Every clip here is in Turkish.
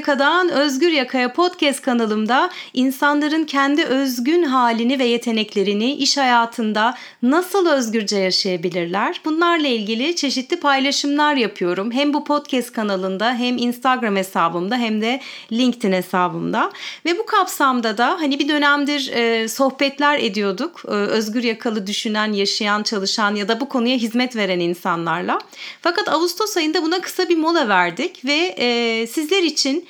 Yaka'dan Özgür Yaka'ya podcast kanalımda insanların kendi özgün halini ve yeteneklerini iş hayatında nasıl özgürce yaşayabilirler? Bunlarla ilgili çeşitli paylaşımlar yapıyorum. Hem bu podcast kanalında hem Instagram hesabımda hem de LinkedIn hesabımda. Ve bu kapsamda da hani bir dönemdir e, sohbetler ediyorduk. E, özgür yakalı düşünen, yaşayan, çalışan ya da bu konuya hizmet veren insanlarla. Fakat Ağustos ayında buna kısa bir mola verdik ve e, sizler için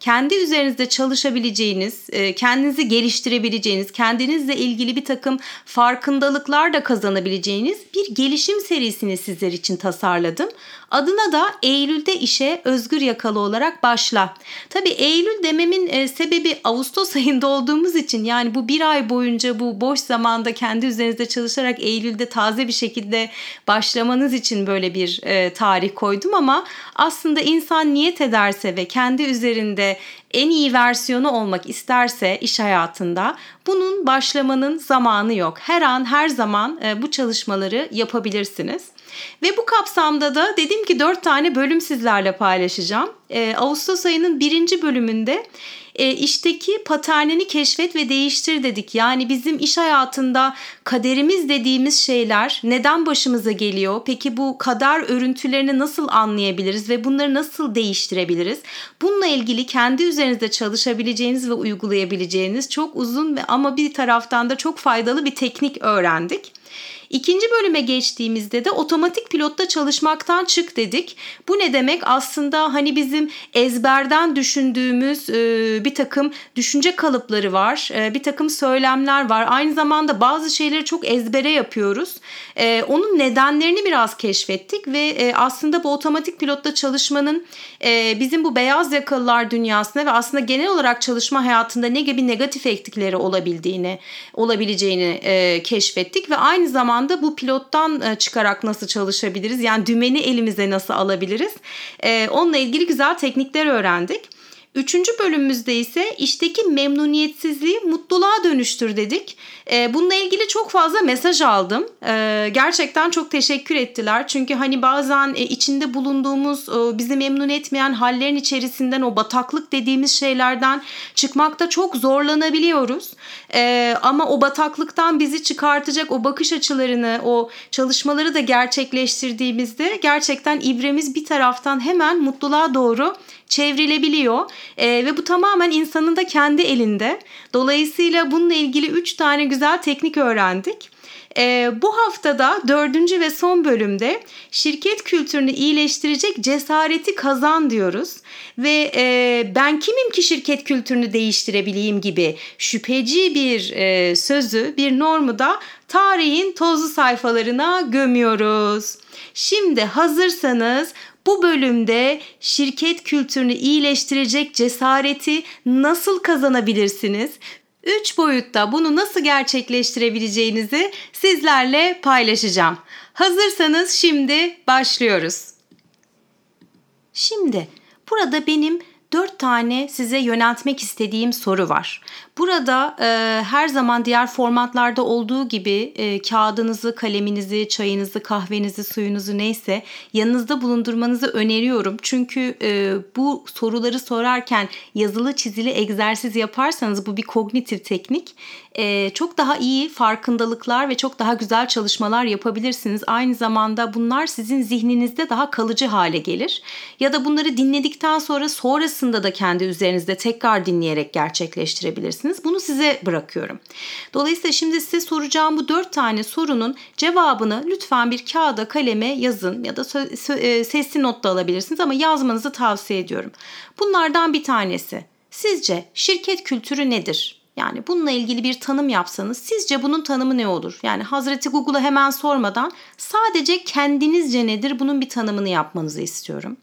kendi üzerinizde çalışabileceğiniz, e, kendinizi geliştirebileceğiniz, kendinizle ilgili bir takım farkındalıklar da kazanabileceğiniz bir gelişim serisini sizler için tasarladım. Adına da Eylül'de işe özgür yakalı olarak başla. Tabii Eylül dememin e, sebebi Ağustos ayında olduğumuz için yani bu bir ay boyunca bu boş zamanda kendi üzerinizde çalışarak Eylül'de taze bir şekilde başlamanız için böyle bir e, tarih koydum ama aslında insan niyet ederse ve kendi üzerinde en iyi versiyonu olmak isterse iş hayatında bunun başlamanın zamanı yok. Her an her zaman e, bu çalışmaları yapabilirsiniz. Ve bu kapsamda da dedim ki dört tane bölüm sizlerle paylaşacağım. E, Ağustos ayının birinci bölümünde e, işteki paternini keşfet ve değiştir dedik. Yani bizim iş hayatında kaderimiz dediğimiz şeyler neden başımıza geliyor? Peki bu kader örüntülerini nasıl anlayabiliriz ve bunları nasıl değiştirebiliriz? Bununla ilgili kendi üzerinizde çalışabileceğiniz ve uygulayabileceğiniz çok uzun ve ama bir taraftan da çok faydalı bir teknik öğrendik. İkinci bölüme geçtiğimizde de otomatik pilotta çalışmaktan çık dedik. Bu ne demek? Aslında hani bizim ezberden düşündüğümüz e, bir takım düşünce kalıpları var. E, bir takım söylemler var. Aynı zamanda bazı şeyleri çok ezbere yapıyoruz. E, onun nedenlerini biraz keşfettik ve aslında bu otomatik pilotta çalışmanın bizim bu beyaz yakalılar dünyasında ve aslında genel olarak çalışma hayatında ne gibi negatif etkileri olabildiğini, olabileceğini keşfettik ve aynı zamanda zamanda bu pilottan e, çıkarak nasıl çalışabiliriz? Yani dümeni elimize nasıl alabiliriz? E, onunla ilgili güzel teknikler öğrendik. Üçüncü bölümümüzde ise işteki memnuniyetsizliği mutluluğa dönüştür dedik. E, bununla ilgili çok fazla mesaj aldım. E, gerçekten çok teşekkür ettiler. Çünkü hani bazen e, içinde bulunduğumuz e, bizi memnun etmeyen hallerin içerisinden o bataklık dediğimiz şeylerden çıkmakta çok zorlanabiliyoruz. E, ama o bataklıktan bizi çıkartacak o bakış açılarını, o çalışmaları da gerçekleştirdiğimizde gerçekten ibremiz bir taraftan hemen mutluluğa doğru çevrilebiliyor ve bu tamamen insanın da kendi elinde. Dolayısıyla bununla ilgili 3 tane güzel teknik öğrendik. E, bu haftada dördüncü ve son bölümde şirket kültürünü iyileştirecek cesareti kazan diyoruz. Ve e, ben kimim ki şirket kültürünü değiştirebileyim gibi şüpheci bir e, sözü, bir normu da tarihin tozlu sayfalarına gömüyoruz. Şimdi hazırsanız bu bölümde şirket kültürünü iyileştirecek cesareti nasıl kazanabilirsiniz? Üç boyutta bunu nasıl gerçekleştirebileceğinizi sizlerle paylaşacağım. Hazırsanız şimdi başlıyoruz. Şimdi burada benim dört tane size yöneltmek istediğim soru var. Burada e, her zaman diğer formatlarda olduğu gibi e, kağıdınızı, kaleminizi, çayınızı, kahvenizi, suyunuzu neyse yanınızda bulundurmanızı öneriyorum. Çünkü e, bu soruları sorarken yazılı çizili egzersiz yaparsanız bu bir kognitif teknik. E, çok daha iyi farkındalıklar ve çok daha güzel çalışmalar yapabilirsiniz. Aynı zamanda bunlar sizin zihninizde daha kalıcı hale gelir. Ya da bunları dinledikten sonra sonrasında da kendi üzerinizde tekrar dinleyerek gerçekleştirebilirsiniz. Bunu size bırakıyorum. Dolayısıyla şimdi size soracağım bu dört tane sorunun cevabını lütfen bir kağıda kaleme yazın ya da e, sesli not da alabilirsiniz ama yazmanızı tavsiye ediyorum. Bunlardan bir tanesi. Sizce şirket kültürü nedir? Yani bununla ilgili bir tanım yapsanız sizce bunun tanımı ne olur? Yani Hazreti Google'a hemen sormadan sadece kendinizce nedir bunun bir tanımını yapmanızı istiyorum.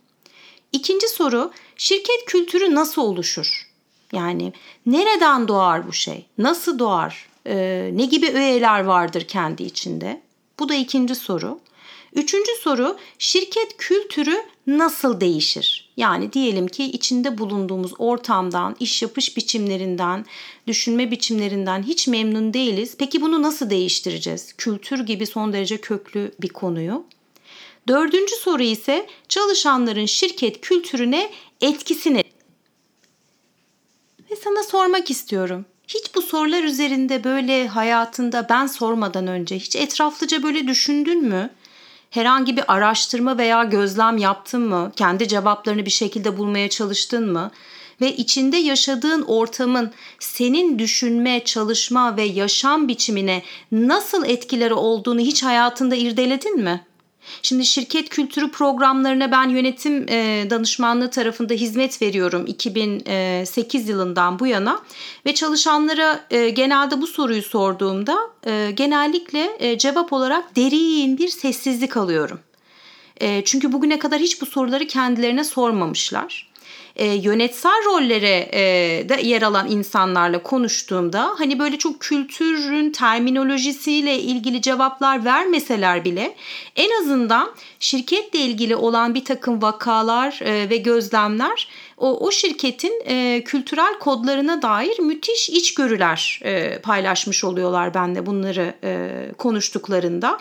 İkinci soru şirket kültürü nasıl oluşur? Yani nereden doğar bu şey? Nasıl doğar? Ee, ne gibi öğeler vardır kendi içinde? Bu da ikinci soru. Üçüncü soru şirket kültürü nasıl değişir? Yani diyelim ki içinde bulunduğumuz ortamdan, iş yapış biçimlerinden, düşünme biçimlerinden hiç memnun değiliz. Peki bunu nasıl değiştireceğiz? Kültür gibi son derece köklü bir konuyu. Dördüncü soru ise çalışanların şirket kültürüne etkisi ne? sana sormak istiyorum. Hiç bu sorular üzerinde böyle hayatında ben sormadan önce hiç etraflıca böyle düşündün mü? Herhangi bir araştırma veya gözlem yaptın mı? Kendi cevaplarını bir şekilde bulmaya çalıştın mı? Ve içinde yaşadığın ortamın senin düşünme, çalışma ve yaşam biçimine nasıl etkileri olduğunu hiç hayatında irdeledin mi? Şimdi şirket kültürü programlarına ben yönetim e, danışmanlığı tarafında hizmet veriyorum 2008 yılından bu yana ve çalışanlara e, genelde bu soruyu sorduğumda e, genellikle e, cevap olarak derin bir sessizlik alıyorum. E, çünkü bugüne kadar hiç bu soruları kendilerine sormamışlar e, yönetsel rollere e, de yer alan insanlarla konuştuğumda hani böyle çok kültürün terminolojisiyle ilgili cevaplar vermeseler bile en azından şirketle ilgili olan bir takım vakalar e, ve gözlemler o, o şirketin e, kültürel kodlarına dair müthiş içgörüler e, paylaşmış oluyorlar benle bunları e, konuştuklarında.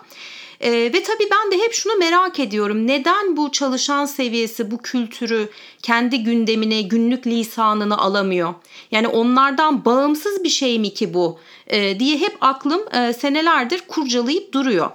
E, ve tabii ben de hep şunu merak ediyorum. Neden bu çalışan seviyesi bu kültürü kendi gündemine, günlük lisanını alamıyor? Yani onlardan bağımsız bir şey mi ki bu? E, diye hep aklım e, senelerdir kurcalayıp duruyor.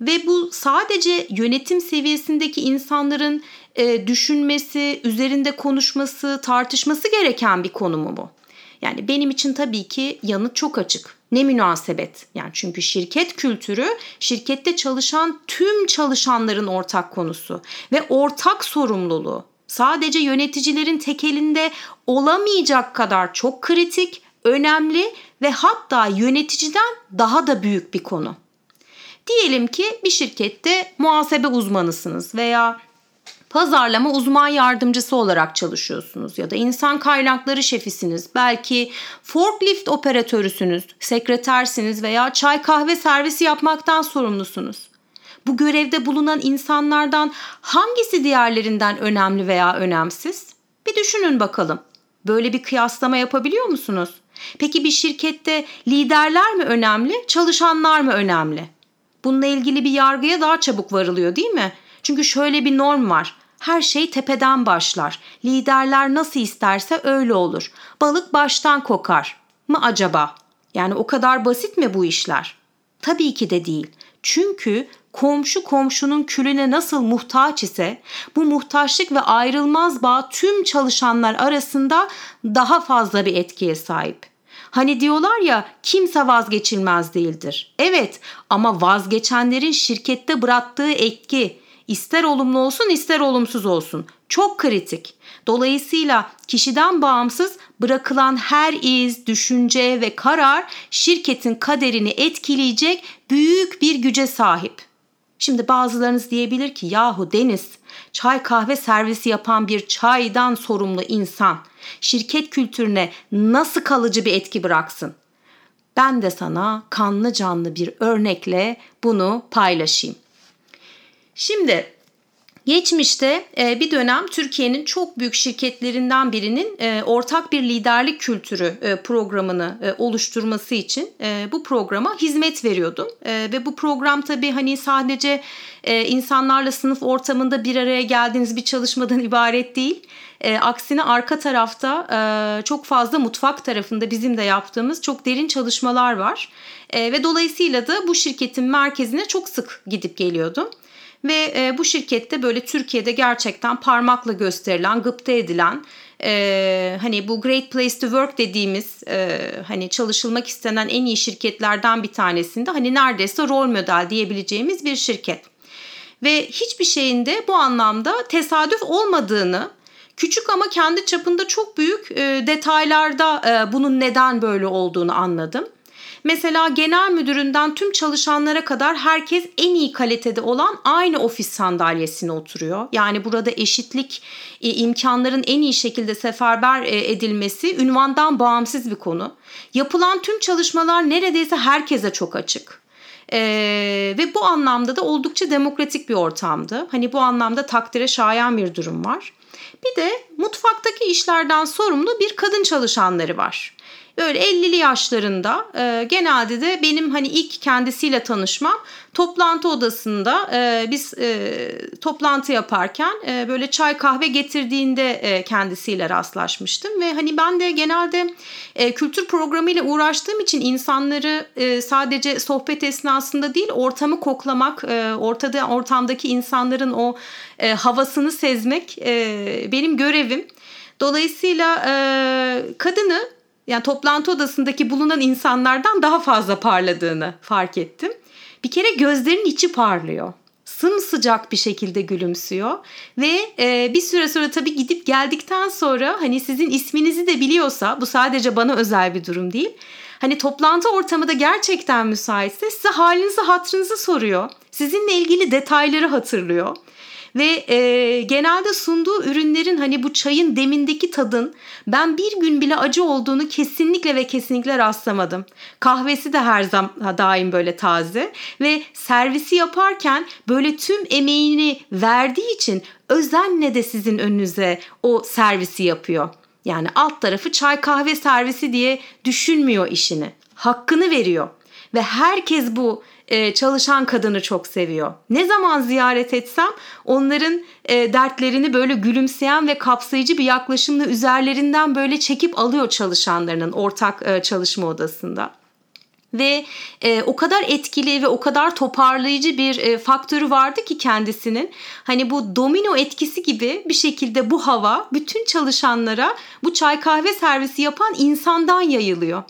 Ve bu sadece yönetim seviyesindeki insanların e, düşünmesi, üzerinde konuşması, tartışması gereken bir konu mu bu? Yani benim için tabii ki yanıt çok açık. Ne münasebet. Yani çünkü şirket kültürü şirkette çalışan tüm çalışanların ortak konusu ve ortak sorumluluğu. Sadece yöneticilerin tekelinde olamayacak kadar çok kritik, önemli ve hatta yöneticiden daha da büyük bir konu. Diyelim ki bir şirkette muhasebe uzmanısınız veya pazarlama uzman yardımcısı olarak çalışıyorsunuz ya da insan kaynakları şefisiniz. Belki forklift operatörüsünüz, sekretersiniz veya çay kahve servisi yapmaktan sorumlusunuz. Bu görevde bulunan insanlardan hangisi diğerlerinden önemli veya önemsiz? Bir düşünün bakalım. Böyle bir kıyaslama yapabiliyor musunuz? Peki bir şirkette liderler mi önemli, çalışanlar mı önemli? Bununla ilgili bir yargıya daha çabuk varılıyor değil mi? Çünkü şöyle bir norm var. Her şey tepeden başlar. Liderler nasıl isterse öyle olur. Balık baştan kokar mı acaba? Yani o kadar basit mi bu işler? Tabii ki de değil. Çünkü komşu komşunun külüne nasıl muhtaç ise bu muhtaçlık ve ayrılmaz bağ tüm çalışanlar arasında daha fazla bir etkiye sahip. Hani diyorlar ya kimse vazgeçilmez değildir. Evet ama vazgeçenlerin şirkette bıraktığı etki ister olumlu olsun ister olumsuz olsun çok kritik. Dolayısıyla kişiden bağımsız bırakılan her iz, düşünce ve karar şirketin kaderini etkileyecek büyük bir güce sahip. Şimdi bazılarınız diyebilir ki yahu Deniz çay kahve servisi yapan bir çaydan sorumlu insan şirket kültürüne nasıl kalıcı bir etki bıraksın? Ben de sana kanlı canlı bir örnekle bunu paylaşayım. Şimdi Geçmişte e, bir dönem Türkiye'nin çok büyük şirketlerinden birinin e, ortak bir liderlik kültürü e, programını oluşturması için bu programa hizmet veriyordum. Ve bu program tabii hani sadece insanlarla sınıf ortamında bir araya geldiğiniz bir çalışmadan ibaret değil. aksine arka tarafta çok fazla mutfak tarafında bizim de yaptığımız çok derin çalışmalar var. ve dolayısıyla da bu şirketin merkezine çok sık gidip geliyordum. Ve e, bu şirkette böyle Türkiye'de gerçekten parmakla gösterilen, gıpta edilen e, hani bu Great Place to Work dediğimiz e, hani çalışılmak istenen en iyi şirketlerden bir tanesinde hani neredeyse rol model diyebileceğimiz bir şirket. Ve hiçbir şeyinde bu anlamda tesadüf olmadığını Küçük ama kendi çapında çok büyük e, detaylarda e, bunun neden böyle olduğunu anladım. Mesela genel müdüründen tüm çalışanlara kadar herkes en iyi kalitede olan aynı ofis sandalyesine oturuyor. Yani burada eşitlik e, imkanların en iyi şekilde seferber e, edilmesi ünvandan bağımsız bir konu. Yapılan tüm çalışmalar neredeyse herkese çok açık. Ee, ve bu anlamda da oldukça demokratik bir ortamdı. Hani bu anlamda takdire şayan bir durum var. Bir de mutfaktaki işlerden sorumlu bir kadın çalışanları var. Böyle 50'li yaşlarında e, genelde de benim hani ilk kendisiyle tanışmam toplantı odasında e, biz e, toplantı yaparken e, böyle çay kahve getirdiğinde e, kendisiyle rastlaşmıştım ve hani ben de genelde e, kültür programıyla uğraştığım için insanları e, sadece sohbet esnasında değil ortamı koklamak, e, ortada ortamdaki insanların o e, havasını sezmek e, benim görevim. Dolayısıyla e, kadını yani toplantı odasındaki bulunan insanlardan daha fazla parladığını fark ettim. Bir kere gözlerinin içi parlıyor. Sımsıcak bir şekilde gülümsüyor ve e, bir süre sonra tabii gidip geldikten sonra hani sizin isminizi de biliyorsa bu sadece bana özel bir durum değil. Hani toplantı ortamı da gerçekten müsaitse size halinizi hatırınızı soruyor. Sizinle ilgili detayları hatırlıyor. Ve e, genelde sunduğu ürünlerin hani bu çayın demindeki tadın ben bir gün bile acı olduğunu kesinlikle ve kesinlikle rastlamadım. Kahvesi de her zaman daim böyle taze ve servisi yaparken böyle tüm emeğini verdiği için özenle de sizin önünüze o servisi yapıyor. Yani alt tarafı çay kahve servisi diye düşünmüyor işini. Hakkını veriyor. Ve herkes bu e, çalışan kadını çok seviyor. Ne zaman ziyaret etsem onların e, dertlerini böyle gülümseyen ve kapsayıcı bir yaklaşımla üzerlerinden böyle çekip alıyor çalışanlarının ortak e, çalışma odasında ve e, o kadar etkili ve o kadar toparlayıcı bir e, faktörü vardı ki kendisinin. Hani bu domino etkisi gibi bir şekilde bu hava bütün çalışanlara bu çay kahve servisi yapan insandan yayılıyor.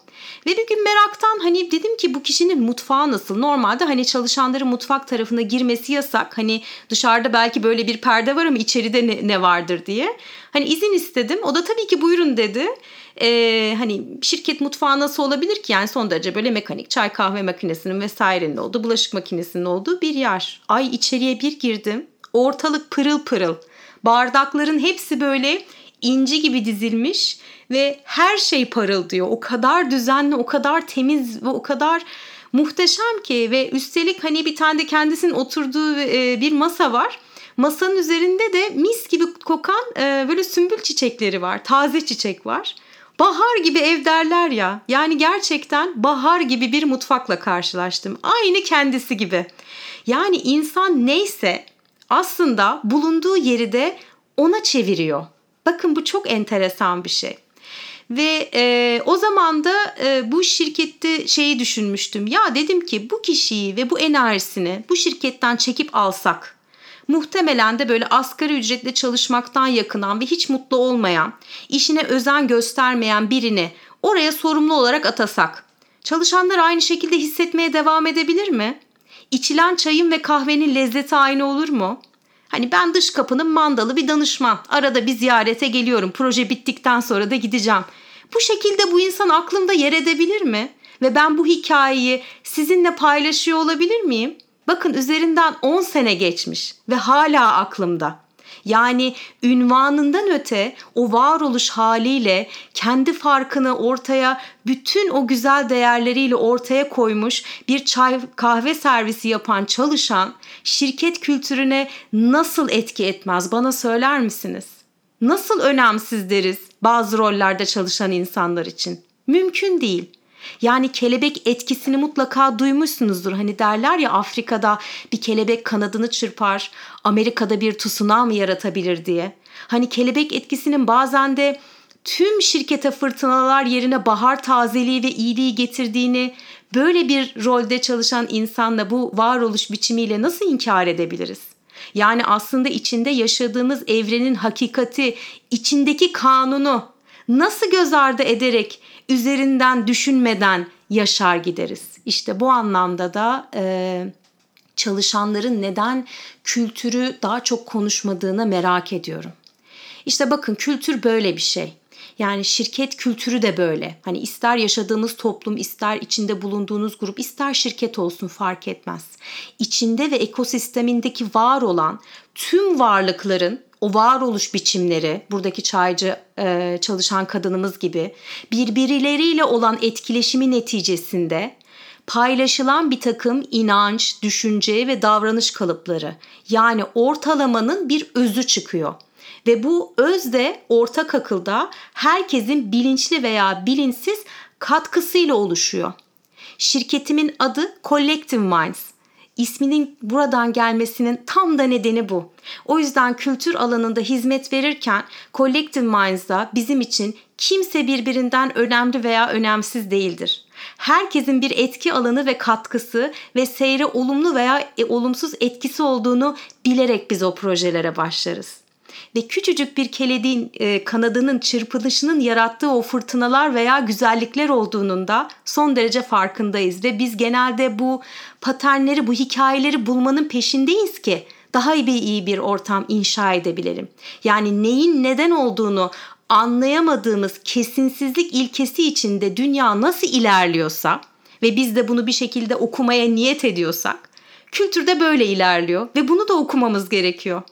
Ve bir gün meraktan hani dedim ki bu kişinin mutfağı nasıl? Normalde hani çalışanların mutfak tarafına girmesi yasak. Hani dışarıda belki böyle bir perde var ama içeride ne, ne vardır diye. Hani izin istedim. O da tabii ki buyurun dedi. Ee, hani şirket mutfağı nasıl olabilir ki? Yani son derece böyle mekanik çay kahve makinesinin vesairenin olduğu, bulaşık makinesinin olduğu bir yer. Ay içeriye bir girdim. Ortalık pırıl pırıl. Bardakların hepsi böyle inci gibi dizilmiş ve her şey parıldıyor. O kadar düzenli, o kadar temiz ve o kadar muhteşem ki ve üstelik hani bir tane de kendisinin oturduğu e, bir masa var. Masanın üzerinde de mis gibi kokan e, böyle sümbül çiçekleri var. Taze çiçek var. Bahar gibi ev derler ya. Yani gerçekten bahar gibi bir mutfakla karşılaştım. Aynı kendisi gibi. Yani insan neyse aslında bulunduğu yeri de ona çeviriyor. Bakın bu çok enteresan bir şey. Ve e, o zaman da e, bu şirkette şeyi düşünmüştüm. Ya dedim ki bu kişiyi ve bu enerjisini bu şirketten çekip alsak muhtemelen de böyle asgari ücretle çalışmaktan yakınan ve hiç mutlu olmayan, işine özen göstermeyen birini oraya sorumlu olarak atasak. Çalışanlar aynı şekilde hissetmeye devam edebilir mi? İçilen çayın ve kahvenin lezzeti aynı olur mu? Hani ben dış kapının mandalı bir danışman. Arada bir ziyarete geliyorum. Proje bittikten sonra da gideceğim. Bu şekilde bu insan aklımda yer edebilir mi? Ve ben bu hikayeyi sizinle paylaşıyor olabilir miyim? Bakın üzerinden 10 sene geçmiş ve hala aklımda. Yani ünvanından öte o varoluş haliyle kendi farkını ortaya bütün o güzel değerleriyle ortaya koymuş bir çay kahve servisi yapan çalışan şirket kültürüne nasıl etki etmez bana söyler misiniz? Nasıl önemsiz deriz bazı rollerde çalışan insanlar için? Mümkün değil. Yani kelebek etkisini mutlaka duymuşsunuzdur. Hani derler ya Afrika'da bir kelebek kanadını çırpar, Amerika'da bir tsunami yaratabilir diye. Hani kelebek etkisinin bazen de tüm şirkete fırtınalar yerine bahar tazeliği ve iyiliği getirdiğini böyle bir rolde çalışan insanla bu varoluş biçimiyle nasıl inkar edebiliriz? Yani aslında içinde yaşadığımız evrenin hakikati, içindeki kanunu nasıl göz ardı ederek üzerinden düşünmeden yaşar gideriz. İşte bu anlamda da e, çalışanların neden kültürü daha çok konuşmadığını merak ediyorum. İşte bakın kültür böyle bir şey. Yani şirket kültürü de böyle. Hani ister yaşadığımız toplum, ister içinde bulunduğunuz grup, ister şirket olsun fark etmez. İçinde ve ekosistemindeki var olan tüm varlıkların o varoluş biçimleri, buradaki çaycı e, çalışan kadınımız gibi birbirleriyle olan etkileşimi neticesinde paylaşılan bir takım inanç, düşünce ve davranış kalıpları yani ortalamanın bir özü çıkıyor. Ve bu öz de ortak akılda herkesin bilinçli veya bilinçsiz katkısıyla oluşuyor. Şirketimin adı Collective Minds. İsminin buradan gelmesinin tam da nedeni bu. O yüzden kültür alanında hizmet verirken Collective Minds'da bizim için kimse birbirinden önemli veya önemsiz değildir. Herkesin bir etki alanı ve katkısı ve seyre olumlu veya e, olumsuz etkisi olduğunu bilerek biz o projelere başlarız ve küçücük bir kelediğin e, kanadının çırpılışının yarattığı o fırtınalar veya güzellikler olduğunun da son derece farkındayız ve biz genelde bu paternleri, bu hikayeleri bulmanın peşindeyiz ki daha bir, iyi bir ortam inşa edebilelim. Yani neyin neden olduğunu anlayamadığımız kesinsizlik ilkesi içinde dünya nasıl ilerliyorsa ve biz de bunu bir şekilde okumaya niyet ediyorsak kültürde böyle ilerliyor ve bunu da okumamız gerekiyor.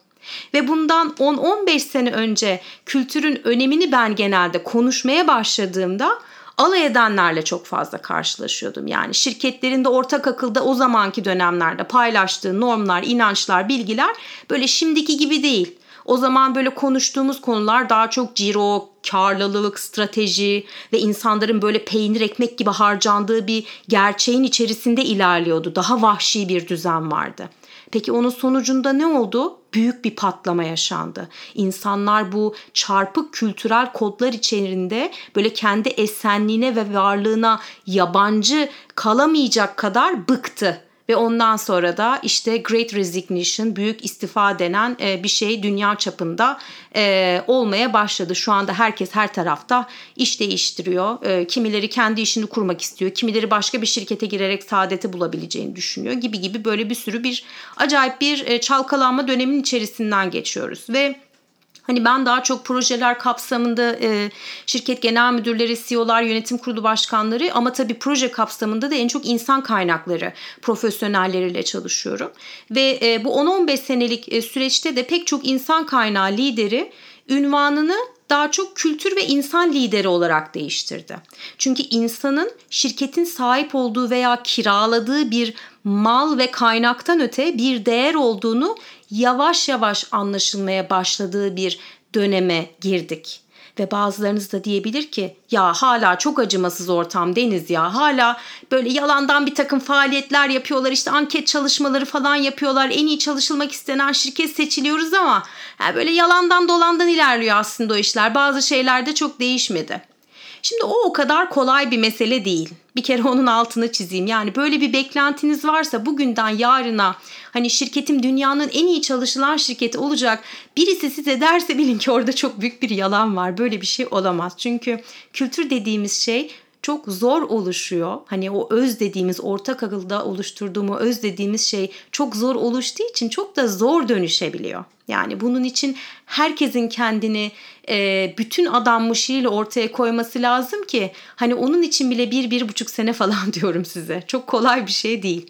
Ve bundan 10-15 sene önce kültürün önemini ben genelde konuşmaya başladığımda alay edenlerle çok fazla karşılaşıyordum. Yani şirketlerin de ortak akılda o zamanki dönemlerde paylaştığı normlar, inançlar, bilgiler böyle şimdiki gibi değil. O zaman böyle konuştuğumuz konular daha çok ciro, karlılık, strateji ve insanların böyle peynir ekmek gibi harcandığı bir gerçeğin içerisinde ilerliyordu. Daha vahşi bir düzen vardı. Peki onun sonucunda ne oldu? Büyük bir patlama yaşandı. İnsanlar bu çarpık kültürel kodlar içerisinde böyle kendi esenliğine ve varlığına yabancı kalamayacak kadar bıktı. Ve ondan sonra da işte Great Resignation, büyük istifa denen e, bir şey dünya çapında e, olmaya başladı. Şu anda herkes her tarafta iş değiştiriyor. E, kimileri kendi işini kurmak istiyor, kimileri başka bir şirkete girerek saadeti bulabileceğini düşünüyor gibi gibi böyle bir sürü bir acayip bir çalkalanma dönemin içerisinden geçiyoruz. Ve Hani ben daha çok projeler kapsamında e, şirket genel müdürleri, CEO'lar, yönetim kurulu başkanları ama tabii proje kapsamında da en çok insan kaynakları profesyonelleriyle çalışıyorum. Ve e, bu 10-15 senelik e, süreçte de pek çok insan kaynağı lideri ünvanını daha çok kültür ve insan lideri olarak değiştirdi. Çünkü insanın şirketin sahip olduğu veya kiraladığı bir mal ve kaynaktan öte bir değer olduğunu yavaş yavaş anlaşılmaya başladığı bir döneme girdik. Ve bazılarınız da diyebilir ki ya hala çok acımasız ortam Deniz ya hala böyle yalandan bir takım faaliyetler yapıyorlar işte anket çalışmaları falan yapıyorlar en iyi çalışılmak istenen şirket seçiliyoruz ama yani böyle yalandan dolandan ilerliyor aslında o işler bazı şeylerde çok değişmedi. Şimdi o o kadar kolay bir mesele değil. Bir kere onun altını çizeyim. Yani böyle bir beklentiniz varsa bugünden yarına hani şirketim dünyanın en iyi çalışılan şirketi olacak. Birisi size derse bilin ki orada çok büyük bir yalan var. Böyle bir şey olamaz. Çünkü kültür dediğimiz şey çok zor oluşuyor. Hani o öz dediğimiz ortak akılda oluşturduğumu öz dediğimiz şey çok zor oluştuğu için çok da zor dönüşebiliyor. Yani bunun için herkesin kendini e, bütün adanmışlığıyla ortaya koyması lazım ki hani onun için bile bir, bir buçuk sene falan diyorum size. Çok kolay bir şey değil.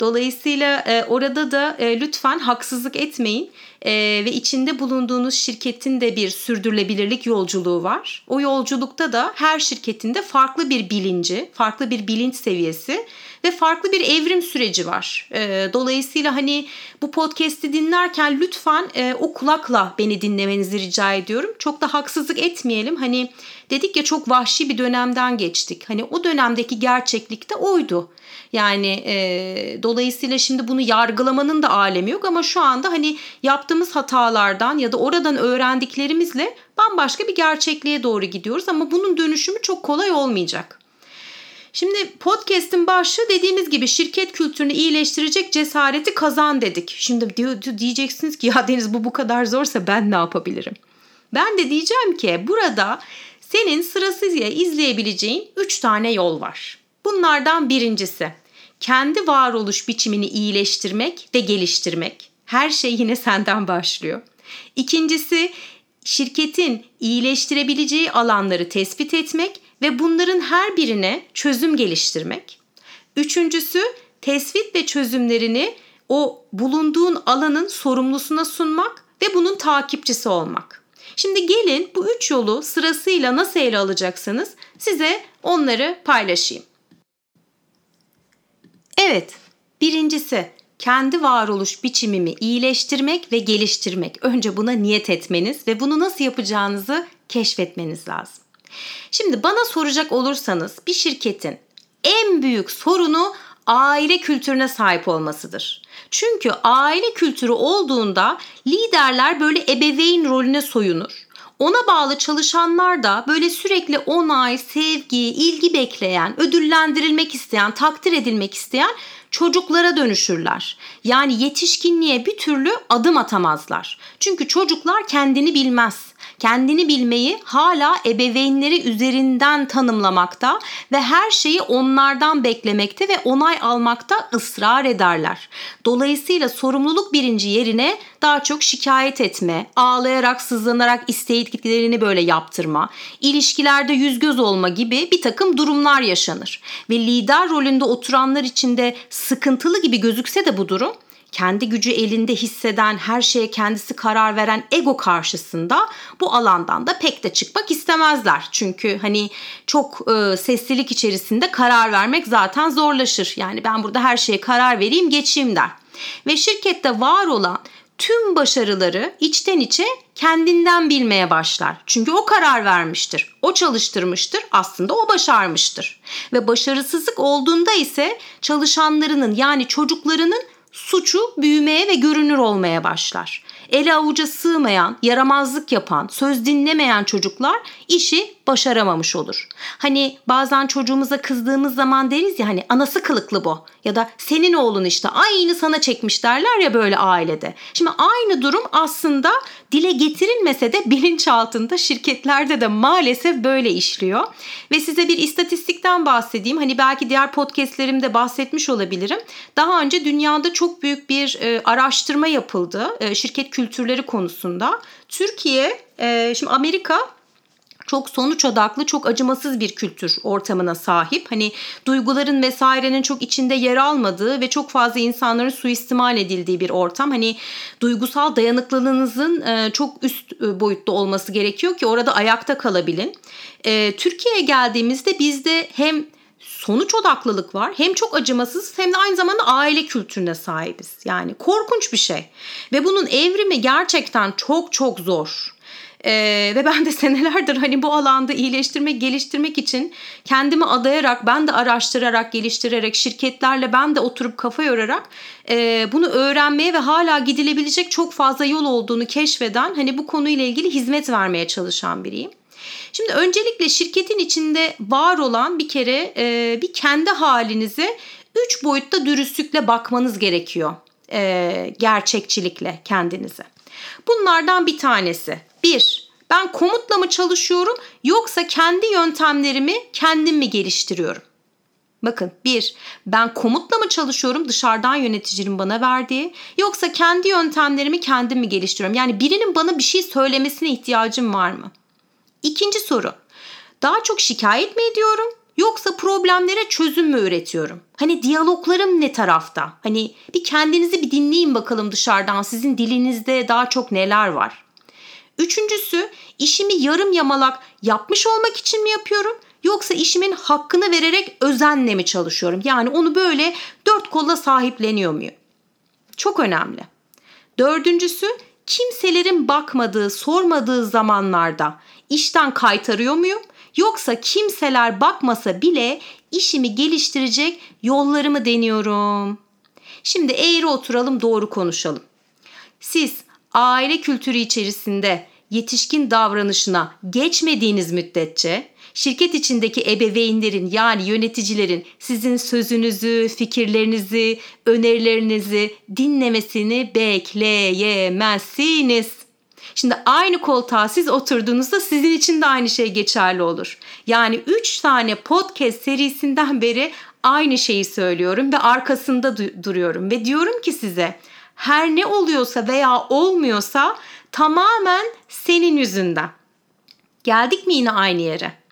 Dolayısıyla e, orada da e, lütfen haksızlık etmeyin e, ve içinde bulunduğunuz şirketin de bir sürdürülebilirlik yolculuğu var. O yolculukta da her şirketinde farklı bir bilinci, farklı bir bilinç seviyesi ve farklı bir evrim süreci var. E, dolayısıyla hani bu podcast'i dinlerken lütfen e, o kulakla beni dinlemenizi rica ediyorum. Çok da haksızlık etmeyelim. Hani dedik ya çok vahşi bir dönemden geçtik. Hani o dönemdeki gerçeklik de oydu. Yani e, dolayısıyla şimdi bunu yargılamanın da alemi yok ama şu anda hani yaptığımız hatalardan ya da oradan öğrendiklerimizle bambaşka bir gerçekliğe doğru gidiyoruz ama bunun dönüşümü çok kolay olmayacak. Şimdi podcast'in başlığı dediğimiz gibi şirket kültürünü iyileştirecek cesareti kazan dedik. Şimdi diyeceksiniz ki ya Deniz bu bu kadar zorsa ben ne yapabilirim? Ben de diyeceğim ki burada senin sırasıyla izleyebileceğin 3 tane yol var. Bunlardan birincisi kendi varoluş biçimini iyileştirmek ve geliştirmek. Her şey yine senden başlıyor. İkincisi şirketin iyileştirebileceği alanları tespit etmek ve bunların her birine çözüm geliştirmek. Üçüncüsü tespit ve çözümlerini o bulunduğun alanın sorumlusuna sunmak ve bunun takipçisi olmak. Şimdi gelin bu üç yolu sırasıyla nasıl ele alacaksanız size onları paylaşayım. Evet, birincisi kendi varoluş biçimimi iyileştirmek ve geliştirmek. Önce buna niyet etmeniz ve bunu nasıl yapacağınızı keşfetmeniz lazım. Şimdi bana soracak olursanız bir şirketin en büyük sorunu aile kültürüne sahip olmasıdır. Çünkü aile kültürü olduğunda liderler böyle ebeveyn rolüne soyunur. Ona bağlı çalışanlar da böyle sürekli onay, sevgi, ilgi bekleyen, ödüllendirilmek isteyen, takdir edilmek isteyen çocuklara dönüşürler. Yani yetişkinliğe bir türlü adım atamazlar. Çünkü çocuklar kendini bilmez kendini bilmeyi hala ebeveynleri üzerinden tanımlamakta ve her şeyi onlardan beklemekte ve onay almakta ısrar ederler. Dolayısıyla sorumluluk birinci yerine daha çok şikayet etme, ağlayarak, sızlanarak istediklerini böyle yaptırma, ilişkilerde yüz göz olma gibi bir takım durumlar yaşanır. Ve lider rolünde oturanlar içinde sıkıntılı gibi gözükse de bu durum kendi gücü elinde hisseden, her şeye kendisi karar veren ego karşısında bu alandan da pek de çıkmak istemezler. Çünkü hani çok e, seslilik içerisinde karar vermek zaten zorlaşır. Yani ben burada her şeye karar vereyim, geçeyim der. Ve şirkette var olan tüm başarıları içten içe kendinden bilmeye başlar. Çünkü o karar vermiştir, o çalıştırmıştır, aslında o başarmıştır. Ve başarısızlık olduğunda ise çalışanlarının yani çocuklarının suçu büyümeye ve görünür olmaya başlar. Ele avuca sığmayan, yaramazlık yapan, söz dinlemeyen çocuklar işi başaramamış olur. Hani bazen çocuğumuza kızdığımız zaman deriz ya hani anası kılıklı bu ya da senin oğlun işte aynı sana çekmiş derler ya böyle ailede. Şimdi aynı durum aslında dile getirilmese de bilinç altında şirketlerde de maalesef böyle işliyor. Ve size bir istatistikten bahsedeyim. Hani belki diğer podcastlerimde bahsetmiş olabilirim. Daha önce dünyada çok büyük bir e, araştırma yapıldı e, şirket kültürleri konusunda. Türkiye, e, şimdi Amerika çok sonuç odaklı, çok acımasız bir kültür ortamına sahip. Hani duyguların vesairenin çok içinde yer almadığı ve çok fazla insanların suistimal edildiği bir ortam. Hani duygusal dayanıklılığınızın e, çok üst e, boyutta olması gerekiyor ki orada ayakta kalabilin. E, Türkiye'ye geldiğimizde bizde hem sonuç odaklılık var. Hem çok acımasız hem de aynı zamanda aile kültürüne sahibiz. Yani korkunç bir şey. Ve bunun evrimi gerçekten çok çok zor. Ee, ve ben de senelerdir hani bu alanda iyileştirmek, geliştirmek için kendimi adayarak, ben de araştırarak, geliştirerek, şirketlerle ben de oturup kafa yorarak e, bunu öğrenmeye ve hala gidilebilecek çok fazla yol olduğunu keşfeden hani bu konuyla ilgili hizmet vermeye çalışan biriyim. Şimdi öncelikle şirketin içinde var olan bir kere e, bir kendi halinize üç boyutta dürüstlükle bakmanız gerekiyor. E, gerçekçilikle kendinize. Bunlardan bir tanesi bir, ben komutla mı çalışıyorum yoksa kendi yöntemlerimi kendim mi geliştiriyorum? Bakın bir, ben komutla mı çalışıyorum dışarıdan yöneticinin bana verdiği yoksa kendi yöntemlerimi kendim mi geliştiriyorum? Yani birinin bana bir şey söylemesine ihtiyacım var mı? İkinci soru, daha çok şikayet mi ediyorum yoksa problemlere çözüm mü üretiyorum? Hani diyaloglarım ne tarafta? Hani bir kendinizi bir dinleyin bakalım dışarıdan sizin dilinizde daha çok neler var? Üçüncüsü işimi yarım yamalak yapmış olmak için mi yapıyorum? Yoksa işimin hakkını vererek özenle mi çalışıyorum? Yani onu böyle dört kolla sahipleniyor muyum? Çok önemli. Dördüncüsü kimselerin bakmadığı, sormadığı zamanlarda işten kaytarıyor muyum? Yoksa kimseler bakmasa bile işimi geliştirecek yollarımı deniyorum. Şimdi eğri oturalım doğru konuşalım. Siz aile kültürü içerisinde yetişkin davranışına geçmediğiniz müddetçe şirket içindeki ebeveynlerin yani yöneticilerin sizin sözünüzü, fikirlerinizi, önerilerinizi dinlemesini bekleyemezsiniz. Şimdi aynı koltuğa siz oturduğunuzda sizin için de aynı şey geçerli olur. Yani 3 tane podcast serisinden beri aynı şeyi söylüyorum ve arkasında duruyorum ve diyorum ki size her ne oluyorsa veya olmuyorsa tamamen senin yüzünden. Geldik mi yine aynı yere?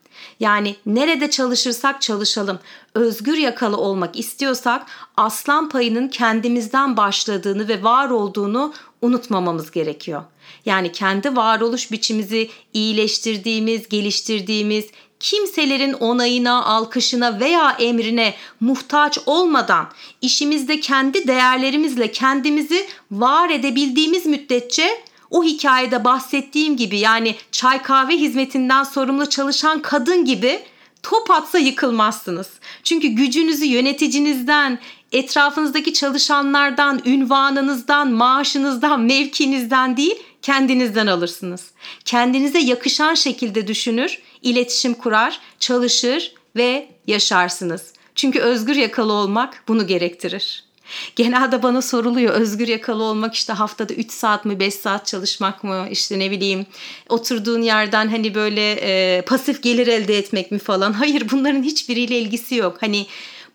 Yani nerede çalışırsak çalışalım, özgür yakalı olmak istiyorsak aslan payının kendimizden başladığını ve var olduğunu unutmamamız gerekiyor. Yani kendi varoluş biçimizi iyileştirdiğimiz, geliştirdiğimiz, kimselerin onayına, alkışına veya emrine muhtaç olmadan işimizde kendi değerlerimizle kendimizi var edebildiğimiz müddetçe o hikayede bahsettiğim gibi yani çay kahve hizmetinden sorumlu çalışan kadın gibi top atsa yıkılmazsınız. Çünkü gücünüzü yöneticinizden, etrafınızdaki çalışanlardan, ünvanınızdan, maaşınızdan, mevkinizden değil, kendinizden alırsınız. Kendinize yakışan şekilde düşünür, iletişim kurar, çalışır ve yaşarsınız. Çünkü özgür yakalı olmak bunu gerektirir. Genelde bana soruluyor özgür yakalı olmak işte haftada 3 saat mi 5 saat çalışmak mı işte ne bileyim oturduğun yerden hani böyle e, pasif gelir elde etmek mi falan. Hayır bunların hiçbiriyle ilgisi yok. Hani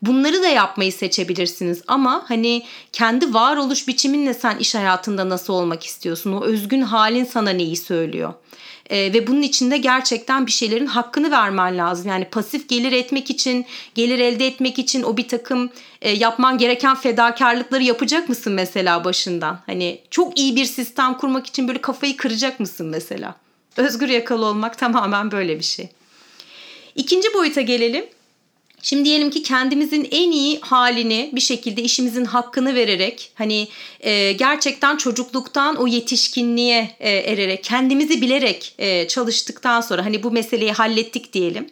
Bunları da yapmayı seçebilirsiniz ama hani kendi varoluş biçiminle sen iş hayatında nasıl olmak istiyorsun? O özgün halin sana neyi söylüyor? E, ve bunun içinde gerçekten bir şeylerin hakkını vermen lazım. Yani pasif gelir etmek için, gelir elde etmek için o bir takım e, yapman gereken fedakarlıkları yapacak mısın mesela başından? Hani çok iyi bir sistem kurmak için böyle kafayı kıracak mısın mesela? Özgür yakalı olmak tamamen böyle bir şey. İkinci boyuta gelelim. Şimdi diyelim ki kendimizin en iyi halini bir şekilde işimizin hakkını vererek hani e, gerçekten çocukluktan o yetişkinliğe e, ererek kendimizi bilerek e, çalıştıktan sonra hani bu meseleyi hallettik diyelim.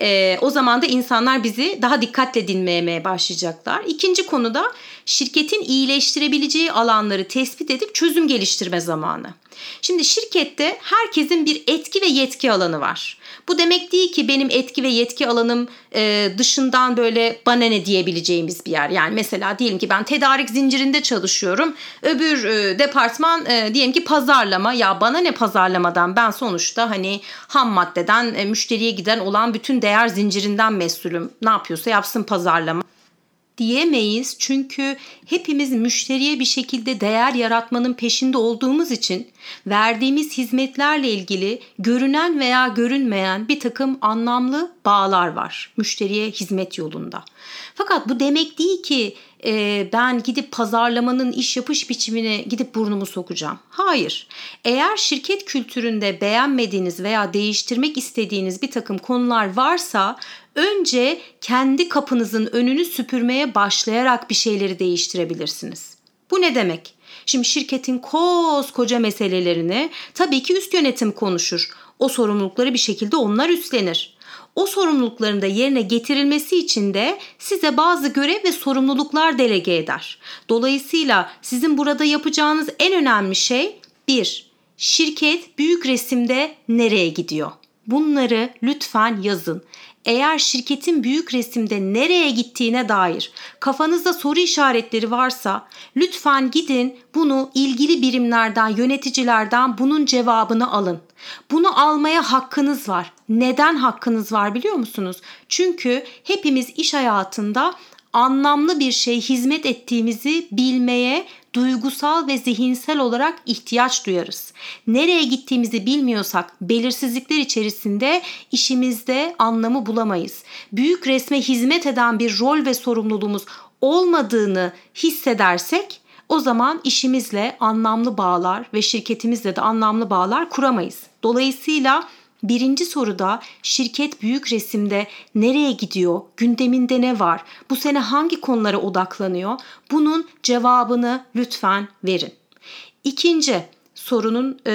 E, o zaman da insanlar bizi daha dikkatle dinlemeye başlayacaklar. İkinci konuda şirketin iyileştirebileceği alanları tespit edip çözüm geliştirme zamanı. Şimdi şirkette herkesin bir etki ve yetki alanı var. Bu demek değil ki benim etki ve yetki alanım e, dışından böyle bana ne diyebileceğimiz bir yer. Yani mesela diyelim ki ben tedarik zincirinde çalışıyorum. Öbür e, departman e, diyelim ki pazarlama. Ya bana ne pazarlamadan ben sonuçta hani ham maddeden e, müşteriye giden olan bütün değer zincirinden mesulüm. Ne yapıyorsa yapsın pazarlama diyemeyiz. Çünkü hepimiz müşteriye bir şekilde değer yaratmanın peşinde olduğumuz için verdiğimiz hizmetlerle ilgili görünen veya görünmeyen bir takım anlamlı bağlar var müşteriye hizmet yolunda. Fakat bu demek değil ki e, ben gidip pazarlamanın iş yapış biçimine gidip burnumu sokacağım. Hayır. Eğer şirket kültüründe beğenmediğiniz veya değiştirmek istediğiniz bir takım konular varsa önce kendi kapınızın önünü süpürmeye başlayarak bir şeyleri değiştirebilirsiniz. Bu ne demek? Şimdi şirketin koskoca meselelerini tabii ki üst yönetim konuşur. O sorumlulukları bir şekilde onlar üstlenir. O sorumlulukların da yerine getirilmesi için de size bazı görev ve sorumluluklar delege eder. Dolayısıyla sizin burada yapacağınız en önemli şey bir, şirket büyük resimde nereye gidiyor? Bunları lütfen yazın eğer şirketin büyük resimde nereye gittiğine dair kafanızda soru işaretleri varsa lütfen gidin bunu ilgili birimlerden, yöneticilerden bunun cevabını alın. Bunu almaya hakkınız var. Neden hakkınız var biliyor musunuz? Çünkü hepimiz iş hayatında anlamlı bir şey hizmet ettiğimizi bilmeye duygusal ve zihinsel olarak ihtiyaç duyarız. Nereye gittiğimizi bilmiyorsak belirsizlikler içerisinde işimizde anlamı bulamayız. Büyük resme hizmet eden bir rol ve sorumluluğumuz olmadığını hissedersek o zaman işimizle anlamlı bağlar ve şirketimizle de anlamlı bağlar kuramayız. Dolayısıyla Birinci soruda şirket büyük resimde nereye gidiyor, gündeminde ne var, bu sene hangi konulara odaklanıyor? Bunun cevabını lütfen verin. İkinci sorunun e,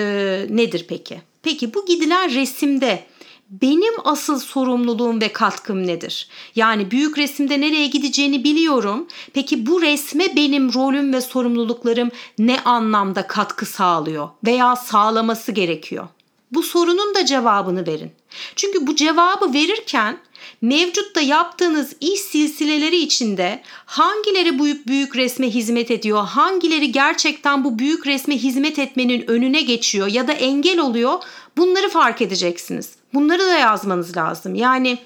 nedir peki? Peki bu gidilen resimde benim asıl sorumluluğum ve katkım nedir? Yani büyük resimde nereye gideceğini biliyorum. Peki bu resme benim rolüm ve sorumluluklarım ne anlamda katkı sağlıyor veya sağlaması gerekiyor? Bu sorunun da cevabını verin. Çünkü bu cevabı verirken mevcutta yaptığınız iş silsileleri içinde hangileri bu büyük resme hizmet ediyor, hangileri gerçekten bu büyük resme hizmet etmenin önüne geçiyor ya da engel oluyor bunları fark edeceksiniz. Bunları da yazmanız lazım. Yani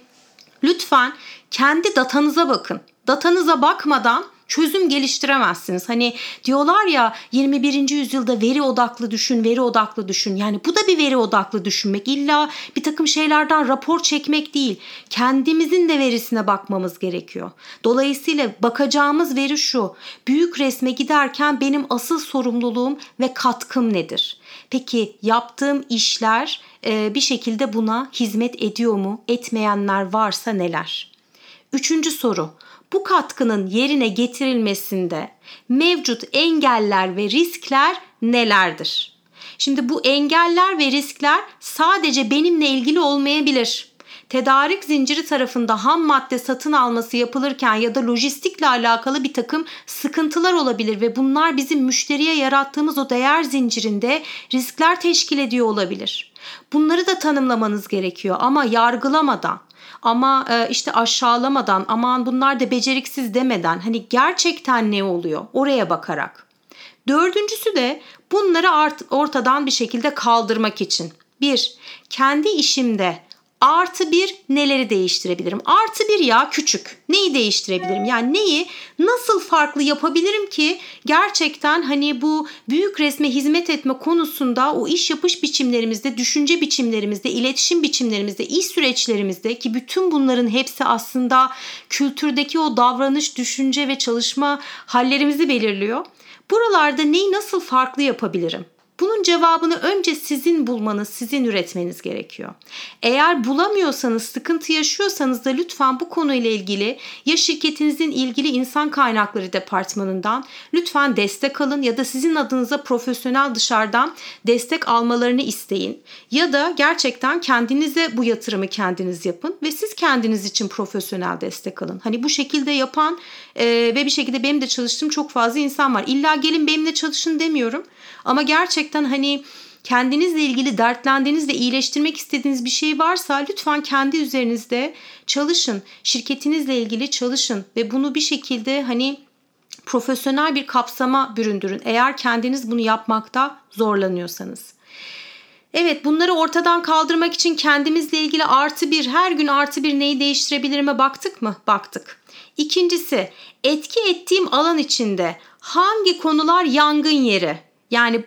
lütfen kendi datanıza bakın. Datanıza bakmadan çözüm geliştiremezsiniz. Hani diyorlar ya 21. yüzyılda veri odaklı düşün, veri odaklı düşün. Yani bu da bir veri odaklı düşünmek. İlla bir takım şeylerden rapor çekmek değil. Kendimizin de verisine bakmamız gerekiyor. Dolayısıyla bakacağımız veri şu. Büyük resme giderken benim asıl sorumluluğum ve katkım nedir? Peki yaptığım işler bir şekilde buna hizmet ediyor mu? Etmeyenler varsa neler? Üçüncü soru bu katkının yerine getirilmesinde mevcut engeller ve riskler nelerdir? Şimdi bu engeller ve riskler sadece benimle ilgili olmayabilir. Tedarik zinciri tarafında ham madde satın alması yapılırken ya da lojistikle alakalı bir takım sıkıntılar olabilir ve bunlar bizim müşteriye yarattığımız o değer zincirinde riskler teşkil ediyor olabilir. Bunları da tanımlamanız gerekiyor ama yargılamadan ama e, işte aşağılamadan aman bunlar da beceriksiz demeden hani gerçekten ne oluyor oraya bakarak. Dördüncüsü de bunları ortadan bir şekilde kaldırmak için. Bir, kendi işimde Artı bir neleri değiştirebilirim? Artı bir ya küçük. Neyi değiştirebilirim? Yani neyi nasıl farklı yapabilirim ki gerçekten hani bu büyük resme hizmet etme konusunda o iş yapış biçimlerimizde, düşünce biçimlerimizde, iletişim biçimlerimizde, iş süreçlerimizde ki bütün bunların hepsi aslında kültürdeki o davranış, düşünce ve çalışma hallerimizi belirliyor. Buralarda neyi nasıl farklı yapabilirim? Bunun cevabını önce sizin bulmanız, sizin üretmeniz gerekiyor. Eğer bulamıyorsanız, sıkıntı yaşıyorsanız da lütfen bu konuyla ilgili ya şirketinizin ilgili insan kaynakları departmanından lütfen destek alın ya da sizin adınıza profesyonel dışarıdan destek almalarını isteyin. Ya da gerçekten kendinize bu yatırımı kendiniz yapın ve siz kendiniz için profesyonel destek alın. Hani bu şekilde yapan e, ve bir şekilde benim de çalıştığım çok fazla insan var. İlla gelin benimle çalışın demiyorum. Ama gerçekten hani kendinizle ilgili dertlendiğiniz ve iyileştirmek istediğiniz bir şey varsa lütfen kendi üzerinizde çalışın. Şirketinizle ilgili çalışın ve bunu bir şekilde hani profesyonel bir kapsama büründürün. Eğer kendiniz bunu yapmakta zorlanıyorsanız. Evet bunları ortadan kaldırmak için kendimizle ilgili artı bir her gün artı bir neyi değiştirebilirime baktık mı? Baktık. İkincisi etki ettiğim alan içinde hangi konular yangın yeri? Yani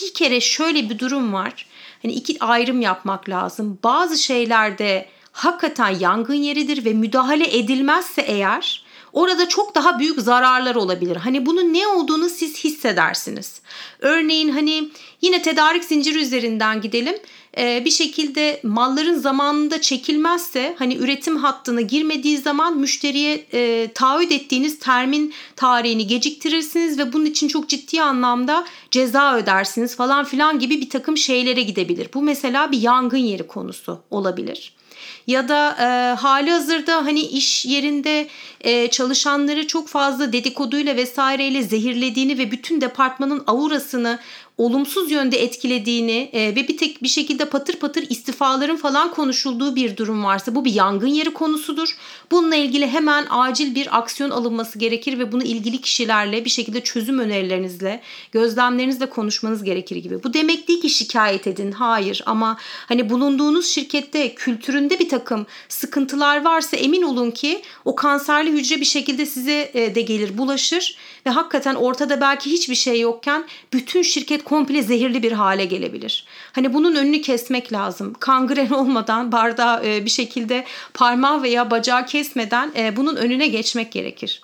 bir kere şöyle bir durum var. Hani iki ayrım yapmak lazım. Bazı şeylerde hakikaten yangın yeridir ve müdahale edilmezse eğer orada çok daha büyük zararlar olabilir. Hani bunun ne olduğunu siz hissedersiniz. Örneğin hani yine tedarik zinciri üzerinden gidelim. Ee, bir şekilde malların zamanında çekilmezse hani üretim hattına girmediği zaman müşteriye e, taahhüt ettiğiniz termin tarihini geciktirirsiniz ve bunun için çok ciddi anlamda ceza ödersiniz falan filan gibi bir takım şeylere gidebilir. Bu mesela bir yangın yeri konusu olabilir ya da e, hali hazırda hani iş yerinde e, çalışanları çok fazla dedikoduyla vesaireyle zehirlediğini ve bütün departmanın aurasını olumsuz yönde etkilediğini e, ve bir tek bir şekilde patır patır istifaların falan konuşulduğu bir durum varsa bu bir yangın yeri konusudur. Bununla ilgili hemen acil bir aksiyon alınması gerekir ve bunu ilgili kişilerle bir şekilde çözüm önerilerinizle, gözlemlerinizle konuşmanız gerekir gibi. Bu demek değil ki şikayet edin. Hayır ama hani bulunduğunuz şirkette kültüründe bir takım sıkıntılar varsa emin olun ki o kanserli hücre bir şekilde size e, de gelir, bulaşır ve hakikaten ortada belki hiçbir şey yokken bütün şirket komple zehirli bir hale gelebilir. Hani bunun önünü kesmek lazım. Kangren olmadan bardağı e, bir şekilde parmağı veya bacağı kesmeden e, bunun önüne geçmek gerekir.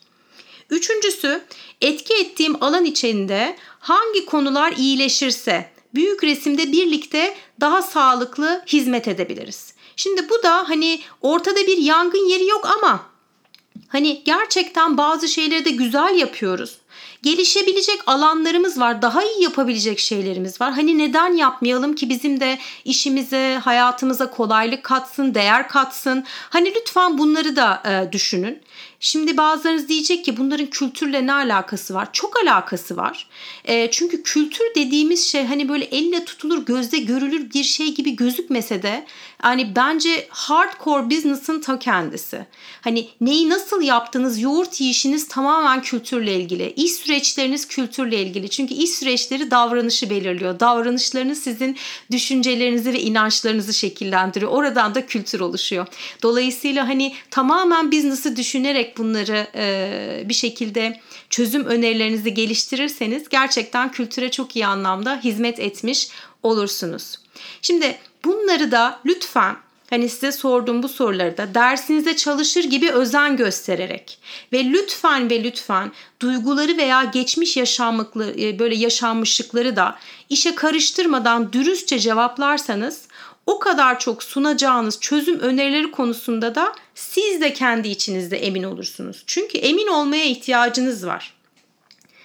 Üçüncüsü etki ettiğim alan içinde hangi konular iyileşirse büyük resimde birlikte daha sağlıklı hizmet edebiliriz. Şimdi bu da hani ortada bir yangın yeri yok ama Hani gerçekten bazı şeyleri de güzel yapıyoruz. Gelişebilecek alanlarımız var. Daha iyi yapabilecek şeylerimiz var. Hani neden yapmayalım ki bizim de işimize, hayatımıza kolaylık katsın, değer katsın. Hani lütfen bunları da e, düşünün. Şimdi bazılarınız diyecek ki bunların kültürle ne alakası var? Çok alakası var. E, çünkü kültür dediğimiz şey hani böyle elle tutulur, gözde görülür bir şey gibi gözükmese de yani bence hardcore business'ın ta kendisi. Hani neyi nasıl yaptığınız, yoğurt yiyişiniz tamamen kültürle ilgili. İş süreçleriniz kültürle ilgili. Çünkü iş süreçleri davranışı belirliyor. Davranışlarınız sizin düşüncelerinizi ve inançlarınızı şekillendiriyor. Oradan da kültür oluşuyor. Dolayısıyla hani tamamen business'ı düşünerek bunları e, bir şekilde çözüm önerilerinizi geliştirirseniz gerçekten kültüre çok iyi anlamda hizmet etmiş olursunuz. Şimdi bunları da lütfen Hani size sorduğum bu soruları da dersinize çalışır gibi özen göstererek ve lütfen ve lütfen duyguları veya geçmiş yaşanmışlıkları e, böyle yaşanmışlıkları da işe karıştırmadan dürüstçe cevaplarsanız o kadar çok sunacağınız çözüm önerileri konusunda da siz de kendi içinizde emin olursunuz. Çünkü emin olmaya ihtiyacınız var.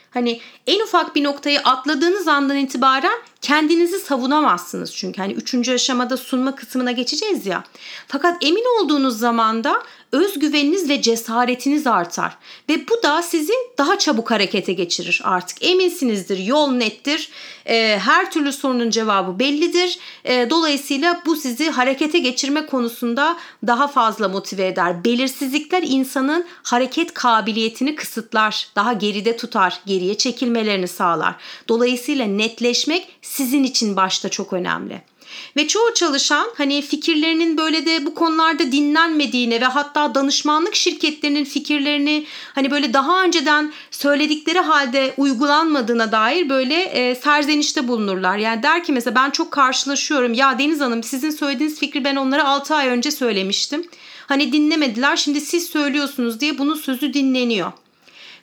Hani en ufak bir noktayı atladığınız andan itibaren Kendinizi savunamazsınız çünkü hani üçüncü aşamada sunma kısmına geçeceğiz ya. Fakat emin olduğunuz zaman da özgüveniniz ve cesaretiniz artar. Ve bu da sizi daha çabuk harekete geçirir artık. Eminsinizdir, yol nettir, e, her türlü sorunun cevabı bellidir. E, dolayısıyla bu sizi harekete geçirme konusunda daha fazla motive eder. Belirsizlikler insanın hareket kabiliyetini kısıtlar, daha geride tutar, geriye çekilmelerini sağlar. Dolayısıyla netleşmek sizin için başta çok önemli. Ve çoğu çalışan hani fikirlerinin böyle de bu konularda dinlenmediğine ve hatta danışmanlık şirketlerinin fikirlerini hani böyle daha önceden söyledikleri halde uygulanmadığına dair böyle e, serzenişte bulunurlar. Yani der ki mesela ben çok karşılaşıyorum ya Deniz Hanım sizin söylediğiniz fikri ben onlara 6 ay önce söylemiştim. Hani dinlemediler şimdi siz söylüyorsunuz diye bunun sözü dinleniyor.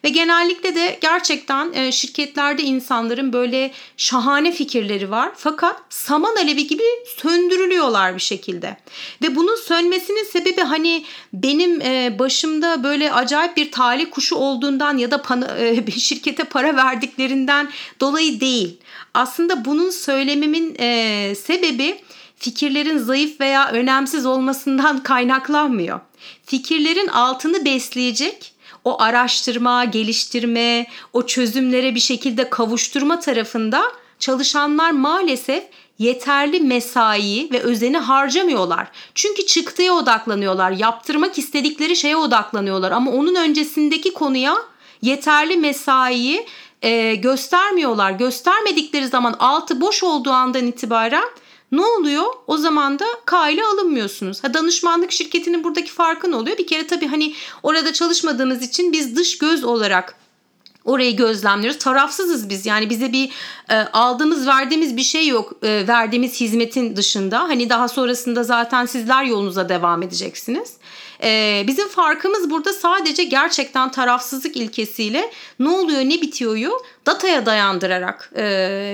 Ve genellikle de gerçekten e, şirketlerde insanların böyle şahane fikirleri var. Fakat saman alevi gibi söndürülüyorlar bir şekilde. Ve bunun sönmesinin sebebi hani benim e, başımda böyle acayip bir talih kuşu olduğundan ya da e, şirkete para verdiklerinden dolayı değil. Aslında bunun söylemimin e, sebebi fikirlerin zayıf veya önemsiz olmasından kaynaklanmıyor. Fikirlerin altını besleyecek o araştırma, geliştirme, o çözümlere bir şekilde kavuşturma tarafında çalışanlar maalesef yeterli mesai ve özeni harcamıyorlar. Çünkü çıktıya odaklanıyorlar, yaptırmak istedikleri şeye odaklanıyorlar ama onun öncesindeki konuya yeterli mesaiyi e, göstermiyorlar. Göstermedikleri zaman altı boş olduğu andan itibaren ne oluyor? O zaman da kayla alınmıyorsunuz. Ha, danışmanlık şirketinin buradaki farkı ne oluyor? Bir kere tabii hani orada çalışmadığımız için biz dış göz olarak orayı gözlemliyoruz. Tarafsızız biz. Yani bize bir e, aldığımız, verdiğimiz bir şey yok. E, verdiğimiz hizmetin dışında. Hani daha sonrasında zaten sizler yolunuza devam edeceksiniz. E, bizim farkımız burada sadece gerçekten tarafsızlık ilkesiyle ne oluyor, ne bitiyoryu dataya dayandırarak e,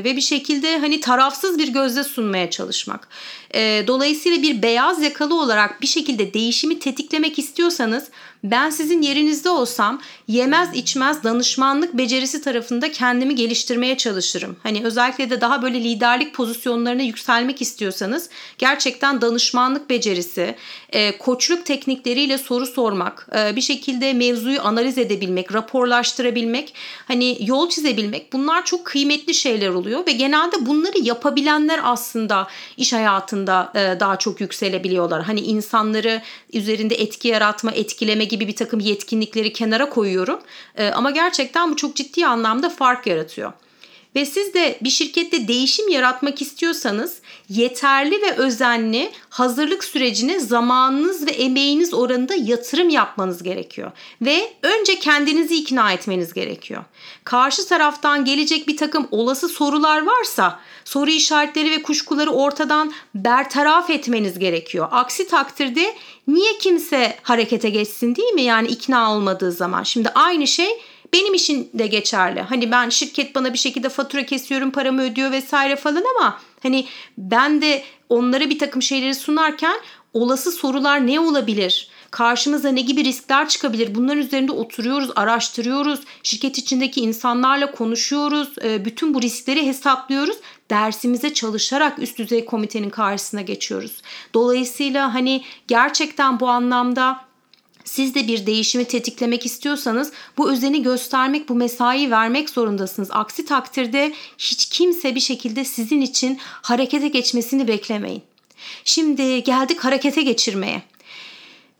ve bir şekilde hani tarafsız bir gözle sunmaya çalışmak. E, dolayısıyla bir beyaz yakalı olarak bir şekilde değişimi tetiklemek istiyorsanız ben sizin yerinizde olsam yemez içmez danışmanlık becerisi tarafında kendimi geliştirmeye çalışırım. Hani özellikle de daha böyle liderlik pozisyonlarına yükselmek istiyorsanız gerçekten danışmanlık becerisi, e, koçluk teknikleriyle soru sormak, e, bir şekilde mevzuyu analiz edebilmek, raporlaştırabilmek, hani yol çizebilmek bunlar çok kıymetli şeyler oluyor ve genelde bunları yapabilenler aslında iş hayatında e, daha çok yükselebiliyorlar. Hani insanları üzerinde etki yaratma, etkileme gibi bir takım yetkinlikleri kenara koyuyorum. E, ama gerçekten bu çok ciddi anlamda fark yaratıyor. Ve siz de bir şirkette değişim yaratmak istiyorsanız yeterli ve özenli hazırlık sürecine zamanınız ve emeğiniz oranında yatırım yapmanız gerekiyor. Ve önce kendinizi ikna etmeniz gerekiyor. Karşı taraftan gelecek bir takım olası sorular varsa soru işaretleri ve kuşkuları ortadan bertaraf etmeniz gerekiyor. Aksi takdirde niye kimse harekete geçsin değil mi? Yani ikna olmadığı zaman. Şimdi aynı şey benim için de geçerli. Hani ben şirket bana bir şekilde fatura kesiyorum, paramı ödüyor vesaire falan ama hani ben de onlara bir takım şeyleri sunarken olası sorular ne olabilir? Karşımıza ne gibi riskler çıkabilir? Bunların üzerinde oturuyoruz, araştırıyoruz. Şirket içindeki insanlarla konuşuyoruz. Ee, bütün bu riskleri hesaplıyoruz. Dersimize çalışarak üst düzey komitenin karşısına geçiyoruz. Dolayısıyla hani gerçekten bu anlamda siz de bir değişimi tetiklemek istiyorsanız bu özeni göstermek, bu mesai vermek zorundasınız. Aksi takdirde hiç kimse bir şekilde sizin için harekete geçmesini beklemeyin. Şimdi geldik harekete geçirmeye.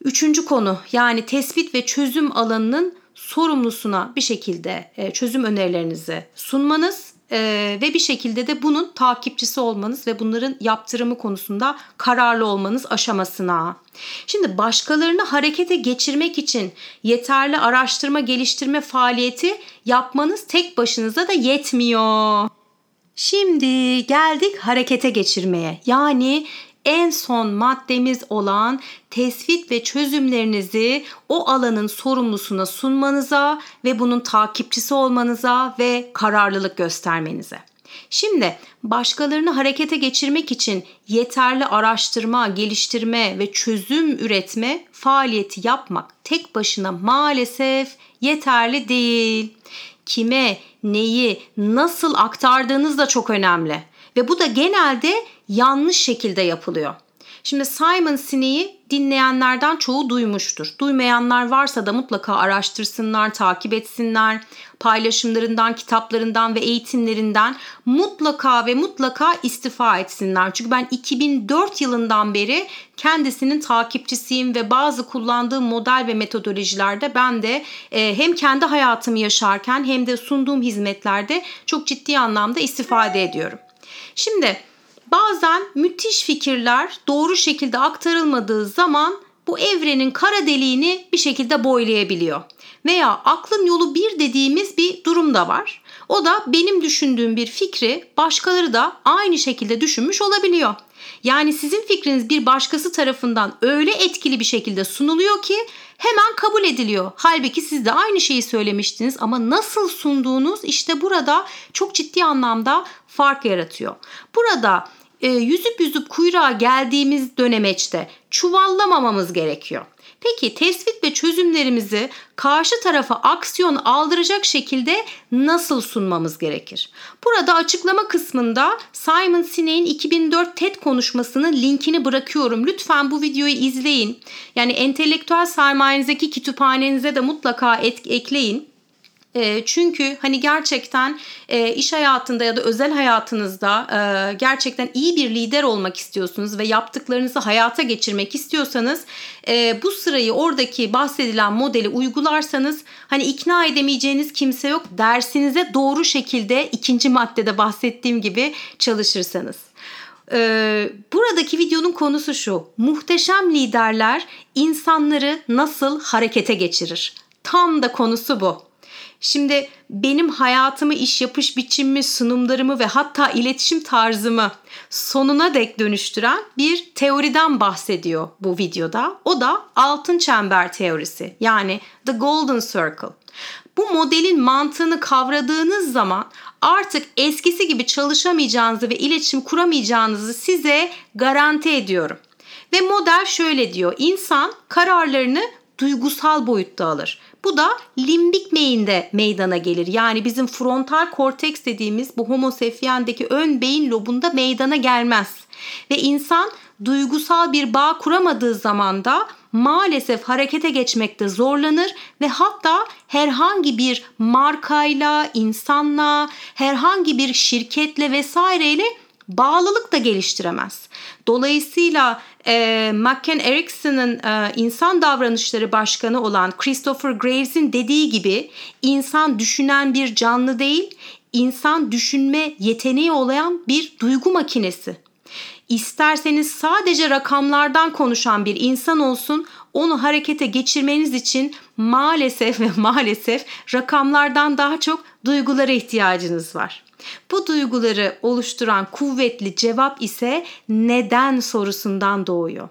Üçüncü konu yani tespit ve çözüm alanının sorumlusuna bir şekilde e, çözüm önerilerinizi sunmanız e, ve bir şekilde de bunun takipçisi olmanız ve bunların yaptırımı konusunda kararlı olmanız aşamasına. Şimdi başkalarını harekete geçirmek için yeterli araştırma geliştirme faaliyeti yapmanız tek başınıza da yetmiyor. Şimdi geldik harekete geçirmeye. Yani en son maddemiz olan tespit ve çözümlerinizi o alanın sorumlusuna sunmanıza ve bunun takipçisi olmanıza ve kararlılık göstermenize. Şimdi başkalarını harekete geçirmek için yeterli araştırma, geliştirme ve çözüm üretme faaliyeti yapmak tek başına maalesef yeterli değil. Kime, neyi, nasıl aktardığınız da çok önemli Ve bu da genelde yanlış şekilde yapılıyor. Şimdi Simon Sinek'i dinleyenlerden çoğu duymuştur. Duymayanlar varsa da mutlaka araştırsınlar, takip etsinler. Paylaşımlarından, kitaplarından ve eğitimlerinden mutlaka ve mutlaka istifa etsinler. Çünkü ben 2004 yılından beri kendisinin takipçisiyim ve bazı kullandığım model ve metodolojilerde ben de e, hem kendi hayatımı yaşarken hem de sunduğum hizmetlerde çok ciddi anlamda istifade ediyorum. Şimdi Bazen müthiş fikirler doğru şekilde aktarılmadığı zaman bu evrenin kara deliğini bir şekilde boylayabiliyor. Veya aklın yolu bir dediğimiz bir durum da var. O da benim düşündüğüm bir fikri başkaları da aynı şekilde düşünmüş olabiliyor. Yani sizin fikriniz bir başkası tarafından öyle etkili bir şekilde sunuluyor ki hemen kabul ediliyor. Halbuki siz de aynı şeyi söylemiştiniz ama nasıl sunduğunuz işte burada çok ciddi anlamda fark yaratıyor. Burada e, yüzüp yüzüp kuyruğa geldiğimiz dönemeçte çuvallamamamız gerekiyor. Peki tespit ve çözümlerimizi karşı tarafa aksiyon aldıracak şekilde nasıl sunmamız gerekir? Burada açıklama kısmında Simon Sinek'in 2004 TED konuşmasının linkini bırakıyorum. Lütfen bu videoyu izleyin. Yani entelektüel sermayenizdeki kütüphanenize de mutlaka et, ekleyin. E, çünkü hani gerçekten e, iş hayatında ya da özel hayatınızda e, gerçekten iyi bir lider olmak istiyorsunuz ve yaptıklarınızı hayata geçirmek istiyorsanız e, bu sırayı oradaki bahsedilen modeli uygularsanız hani ikna edemeyeceğiniz kimse yok dersinize doğru şekilde ikinci maddede bahsettiğim gibi çalışırsanız. Ee, buradaki videonun konusu şu. Muhteşem liderler insanları nasıl harekete geçirir? Tam da konusu bu. Şimdi benim hayatımı, iş yapış biçimimi, sunumlarımı ve hatta iletişim tarzımı sonuna dek dönüştüren bir teoriden bahsediyor bu videoda. O da altın çember teorisi yani the golden circle. Bu modelin mantığını kavradığınız zaman artık eskisi gibi çalışamayacağınızı ve iletişim kuramayacağınızı size garanti ediyorum. Ve model şöyle diyor. İnsan kararlarını duygusal boyutta alır. Bu da limbik beyinde meydana gelir. Yani bizim frontal korteks dediğimiz bu homo sapiens'deki ön beyin lobunda meydana gelmez. Ve insan duygusal bir bağ kuramadığı zaman da maalesef harekete geçmekte zorlanır ve hatta herhangi bir markayla, insanla, herhangi bir şirketle vesaireyle bağlılık da geliştiremez. Dolayısıyla e, McCann Erickson'ın e, insan davranışları başkanı olan Christopher Graves'in dediği gibi insan düşünen bir canlı değil, insan düşünme yeteneği olan bir duygu makinesi. İsterseniz sadece rakamlardan konuşan bir insan olsun, onu harekete geçirmeniz için maalesef ve maalesef rakamlardan daha çok duygulara ihtiyacınız var. Bu duyguları oluşturan kuvvetli cevap ise neden sorusundan doğuyor.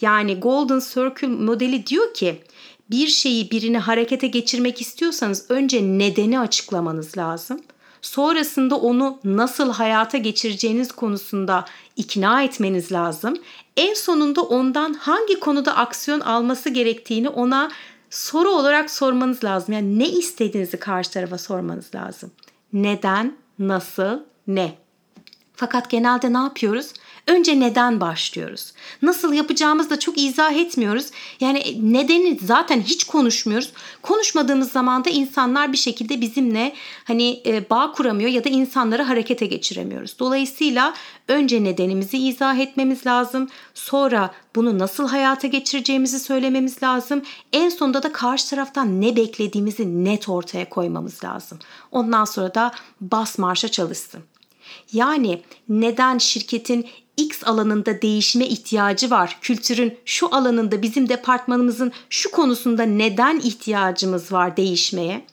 Yani Golden Circle modeli diyor ki bir şeyi birini harekete geçirmek istiyorsanız önce nedeni açıklamanız lazım. Sonrasında onu nasıl hayata geçireceğiniz konusunda ikna etmeniz lazım. En sonunda ondan hangi konuda aksiyon alması gerektiğini ona soru olarak sormanız lazım. Yani ne istediğinizi karşı tarafa sormanız lazım. Neden, nasıl, ne. Fakat genelde ne yapıyoruz? Önce neden başlıyoruz? Nasıl yapacağımızı da çok izah etmiyoruz. Yani nedeni zaten hiç konuşmuyoruz. Konuşmadığımız zaman da insanlar bir şekilde bizimle hani e, bağ kuramıyor ya da insanları harekete geçiremiyoruz. Dolayısıyla önce nedenimizi izah etmemiz lazım. Sonra bunu nasıl hayata geçireceğimizi söylememiz lazım. En sonunda da karşı taraftan ne beklediğimizi net ortaya koymamız lazım. Ondan sonra da bas marşa çalışsın. Yani neden şirketin X alanında değişime ihtiyacı var. Kültürün şu alanında bizim departmanımızın şu konusunda neden ihtiyacımız var değişmeye?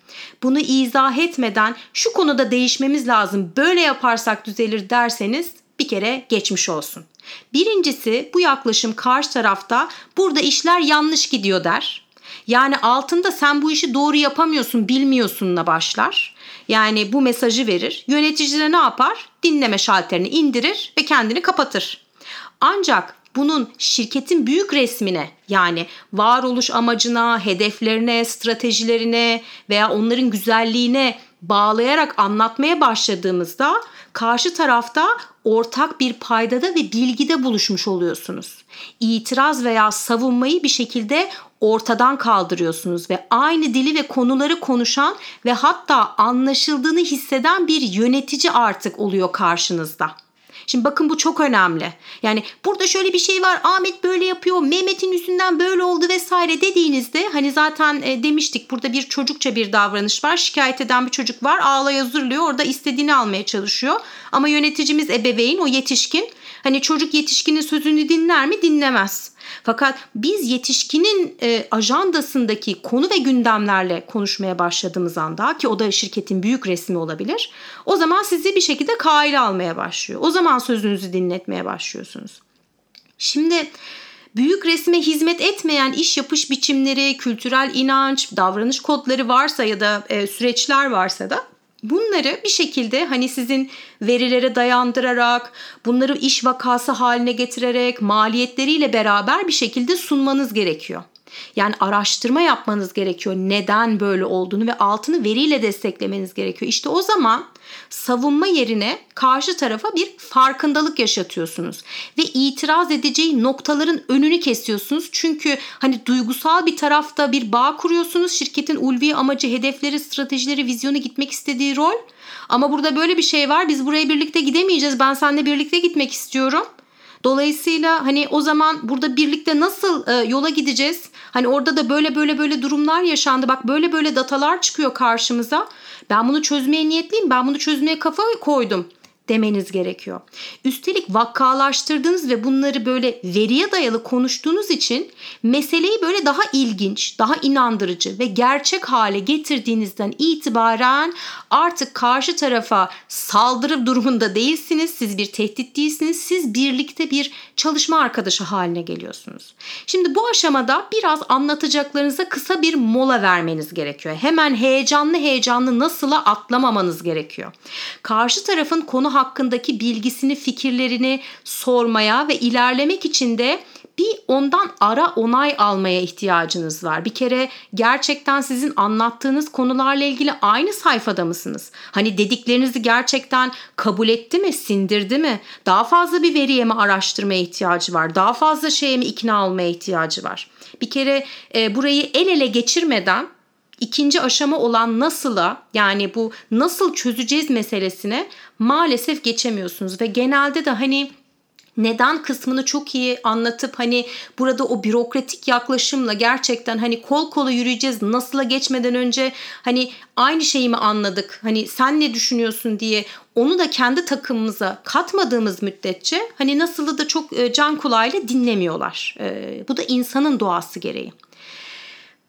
Bunu izah etmeden şu konuda değişmemiz lazım. Böyle yaparsak düzelir derseniz bir kere geçmiş olsun. Birincisi bu yaklaşım karşı tarafta burada işler yanlış gidiyor der. Yani altında sen bu işi doğru yapamıyorsun, bilmiyorsunla başlar. Yani bu mesajı verir. Yönetici de ne yapar? Dinleme şalterini indirir ve kendini kapatır. Ancak bunun şirketin büyük resmine yani varoluş amacına, hedeflerine, stratejilerine veya onların güzelliğine bağlayarak anlatmaya başladığımızda karşı tarafta ortak bir paydada ve bilgide buluşmuş oluyorsunuz. İtiraz veya savunmayı bir şekilde ortadan kaldırıyorsunuz ve aynı dili ve konuları konuşan ve hatta anlaşıldığını hisseden bir yönetici artık oluyor karşınızda. Şimdi bakın bu çok önemli. Yani burada şöyle bir şey var. Ahmet böyle yapıyor. Mehmet'in yüzünden böyle oldu vesaire dediğinizde hani zaten e, demiştik burada bir çocukça bir davranış var. Şikayet eden bir çocuk var. Ağlaya zırlıyor. Orada istediğini almaya çalışıyor. Ama yöneticimiz ebeveyn o yetişkin. Hani çocuk yetişkinin sözünü dinler mi? Dinlemez. Fakat biz yetişkinin e, ajandasındaki konu ve gündemlerle konuşmaya başladığımız anda ki o da şirketin büyük resmi olabilir. O zaman sizi bir şekilde kaile almaya başlıyor. O zaman sözünüzü dinletmeye başlıyorsunuz. Şimdi büyük resme hizmet etmeyen iş yapış biçimleri, kültürel inanç, davranış kodları varsa ya da e, süreçler varsa da Bunları bir şekilde hani sizin verilere dayandırarak, bunları iş vakası haline getirerek, maliyetleriyle beraber bir şekilde sunmanız gerekiyor. Yani araştırma yapmanız gerekiyor. Neden böyle olduğunu ve altını veriyle desteklemeniz gerekiyor. İşte o zaman savunma yerine karşı tarafa bir farkındalık yaşatıyorsunuz ve itiraz edeceği noktaların önünü kesiyorsunuz. Çünkü hani duygusal bir tarafta bir bağ kuruyorsunuz. Şirketin ulvi amacı, hedefleri, stratejileri, vizyonu gitmek istediği rol. Ama burada böyle bir şey var. Biz buraya birlikte gidemeyeceğiz. Ben seninle birlikte gitmek istiyorum. Dolayısıyla hani o zaman burada birlikte nasıl e, yola gideceğiz? Hani orada da böyle böyle böyle durumlar yaşandı. Bak böyle böyle datalar çıkıyor karşımıza. Ben bunu çözmeye niyetliyim. Ben bunu çözmeye kafa koydum demeniz gerekiyor. Üstelik vakalaştırdığınız ve bunları böyle veriye dayalı konuştuğunuz için meseleyi böyle daha ilginç, daha inandırıcı ve gerçek hale getirdiğinizden itibaren artık karşı tarafa saldırı durumunda değilsiniz. Siz bir tehdit değilsiniz. Siz birlikte bir çalışma arkadaşı haline geliyorsunuz. Şimdi bu aşamada biraz anlatacaklarınıza kısa bir mola vermeniz gerekiyor. Hemen heyecanlı heyecanlı nasıla atlamamanız gerekiyor. Karşı tarafın konu hakkındaki bilgisini, fikirlerini sormaya ve ilerlemek için de bir ondan ara onay almaya ihtiyacınız var. Bir kere gerçekten sizin anlattığınız konularla ilgili aynı sayfada mısınız? Hani dediklerinizi gerçekten kabul etti mi, sindirdi mi? Daha fazla bir veriye mi araştırmaya ihtiyacı var? Daha fazla şeye mi ikna olmaya ihtiyacı var? Bir kere e, burayı el ele geçirmeden ikinci aşama olan nasıla yani bu nasıl çözeceğiz meselesine maalesef geçemiyorsunuz ve genelde de hani neden kısmını çok iyi anlatıp hani burada o bürokratik yaklaşımla gerçekten hani kol kola yürüyeceğiz nasıla geçmeden önce hani aynı şeyi mi anladık hani sen ne düşünüyorsun diye onu da kendi takımımıza katmadığımız müddetçe hani nasılı da çok e, can kulağıyla dinlemiyorlar. E, bu da insanın doğası gereği.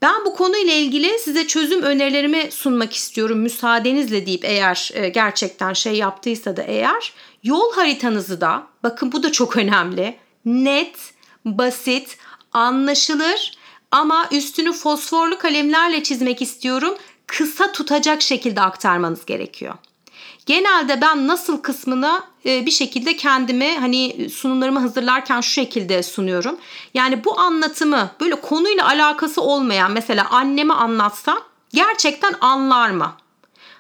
Ben bu konuyla ilgili size çözüm önerilerimi sunmak istiyorum müsaadenizle deyip eğer e, gerçekten şey yaptıysa da eğer yol haritanızı da bakın bu da çok önemli. Net, basit, anlaşılır ama üstünü fosforlu kalemlerle çizmek istiyorum. Kısa tutacak şekilde aktarmanız gerekiyor. Genelde ben nasıl kısmını e, bir şekilde kendime hani sunumlarımı hazırlarken şu şekilde sunuyorum. Yani bu anlatımı böyle konuyla alakası olmayan mesela anneme anlatsam gerçekten anlar mı?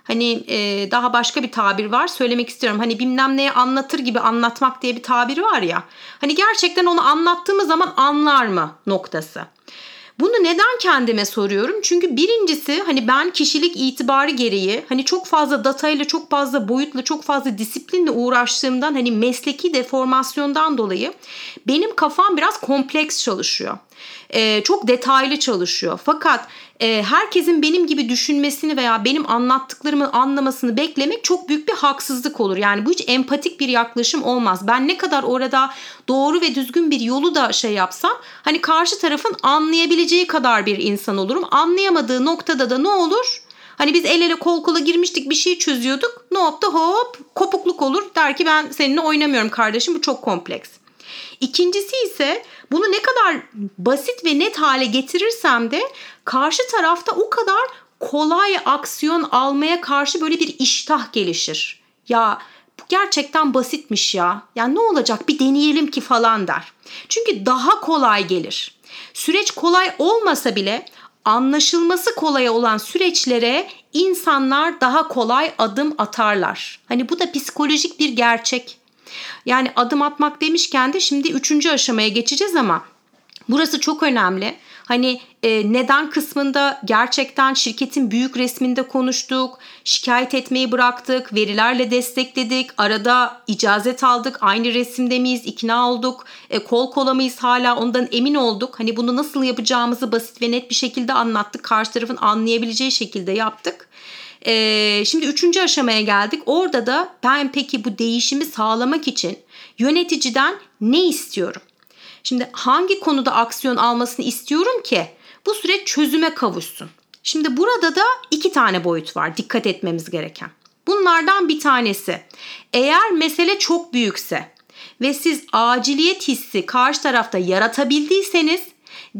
Hani e, daha başka bir tabir var söylemek istiyorum. Hani bilmem neye anlatır gibi anlatmak diye bir tabir var ya. Hani gerçekten onu anlattığımız zaman anlar mı noktası. Bunu neden kendime soruyorum? Çünkü birincisi hani ben kişilik itibarı gereği hani çok fazla datayla, çok fazla boyutla, çok fazla disiplinle uğraştığımdan hani mesleki deformasyondan dolayı benim kafam biraz kompleks çalışıyor. Ee, çok detaylı çalışıyor. Fakat e, herkesin benim gibi düşünmesini veya benim anlattıklarımı anlamasını beklemek çok büyük bir haksızlık olur. Yani bu hiç empatik bir yaklaşım olmaz. Ben ne kadar orada doğru ve düzgün bir yolu da şey yapsam hani karşı tarafın anlayabileceği kadar bir insan olurum. Anlayamadığı noktada da ne olur? Hani biz el ele kol kola girmiştik bir şey çözüyorduk. Ne yaptı hop kopukluk olur. Der ki ben seninle oynamıyorum kardeşim bu çok kompleks. İkincisi ise bunu ne kadar basit ve net hale getirirsem de karşı tarafta o kadar kolay aksiyon almaya karşı böyle bir iştah gelişir. Ya bu gerçekten basitmiş ya. Ya ne olacak bir deneyelim ki falan der. Çünkü daha kolay gelir. Süreç kolay olmasa bile anlaşılması kolay olan süreçlere insanlar daha kolay adım atarlar. Hani bu da psikolojik bir gerçek. Yani adım atmak demişken de şimdi üçüncü aşamaya geçeceğiz ama burası çok önemli. Hani e, neden kısmında gerçekten şirketin büyük resminde konuştuk, şikayet etmeyi bıraktık, verilerle destekledik, arada icazet aldık, aynı resimde miyiz, ikna olduk, e, kol kola mıyız hala ondan emin olduk. Hani bunu nasıl yapacağımızı basit ve net bir şekilde anlattık, karşı tarafın anlayabileceği şekilde yaptık. Ee, şimdi üçüncü aşamaya geldik. Orada da ben peki bu değişimi sağlamak için yöneticiden ne istiyorum? Şimdi hangi konuda aksiyon almasını istiyorum ki bu süreç çözüme kavuşsun? Şimdi burada da iki tane boyut var dikkat etmemiz gereken. Bunlardan bir tanesi eğer mesele çok büyükse ve siz aciliyet hissi karşı tarafta yaratabildiyseniz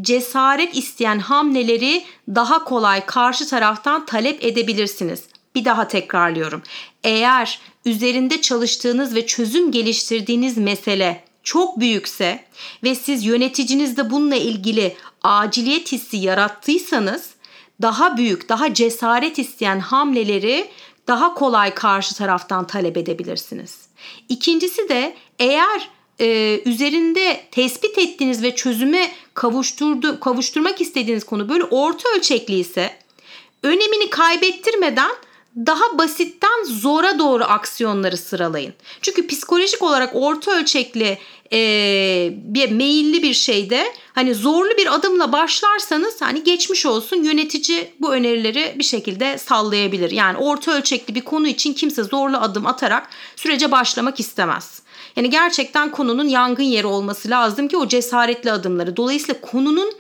cesaret isteyen hamleleri daha kolay karşı taraftan talep edebilirsiniz. Bir daha tekrarlıyorum. Eğer üzerinde çalıştığınız ve çözüm geliştirdiğiniz mesele çok büyükse ve siz yöneticinizde bununla ilgili aciliyet hissi yarattıysanız daha büyük, daha cesaret isteyen hamleleri daha kolay karşı taraftan talep edebilirsiniz. İkincisi de eğer e, üzerinde tespit ettiğiniz ve çözüme kavuşturdu, kavuşturmak istediğiniz konu böyle orta ölçekli ise önemini kaybettirmeden daha basitten zora doğru aksiyonları sıralayın. Çünkü psikolojik olarak orta ölçekli e, bir meyilli bir şeyde hani zorlu bir adımla başlarsanız hani geçmiş olsun yönetici bu önerileri bir şekilde sallayabilir. Yani orta ölçekli bir konu için kimse zorlu adım atarak sürece başlamak istemez. Yani gerçekten konunun yangın yeri olması lazım ki o cesaretli adımları. Dolayısıyla konunun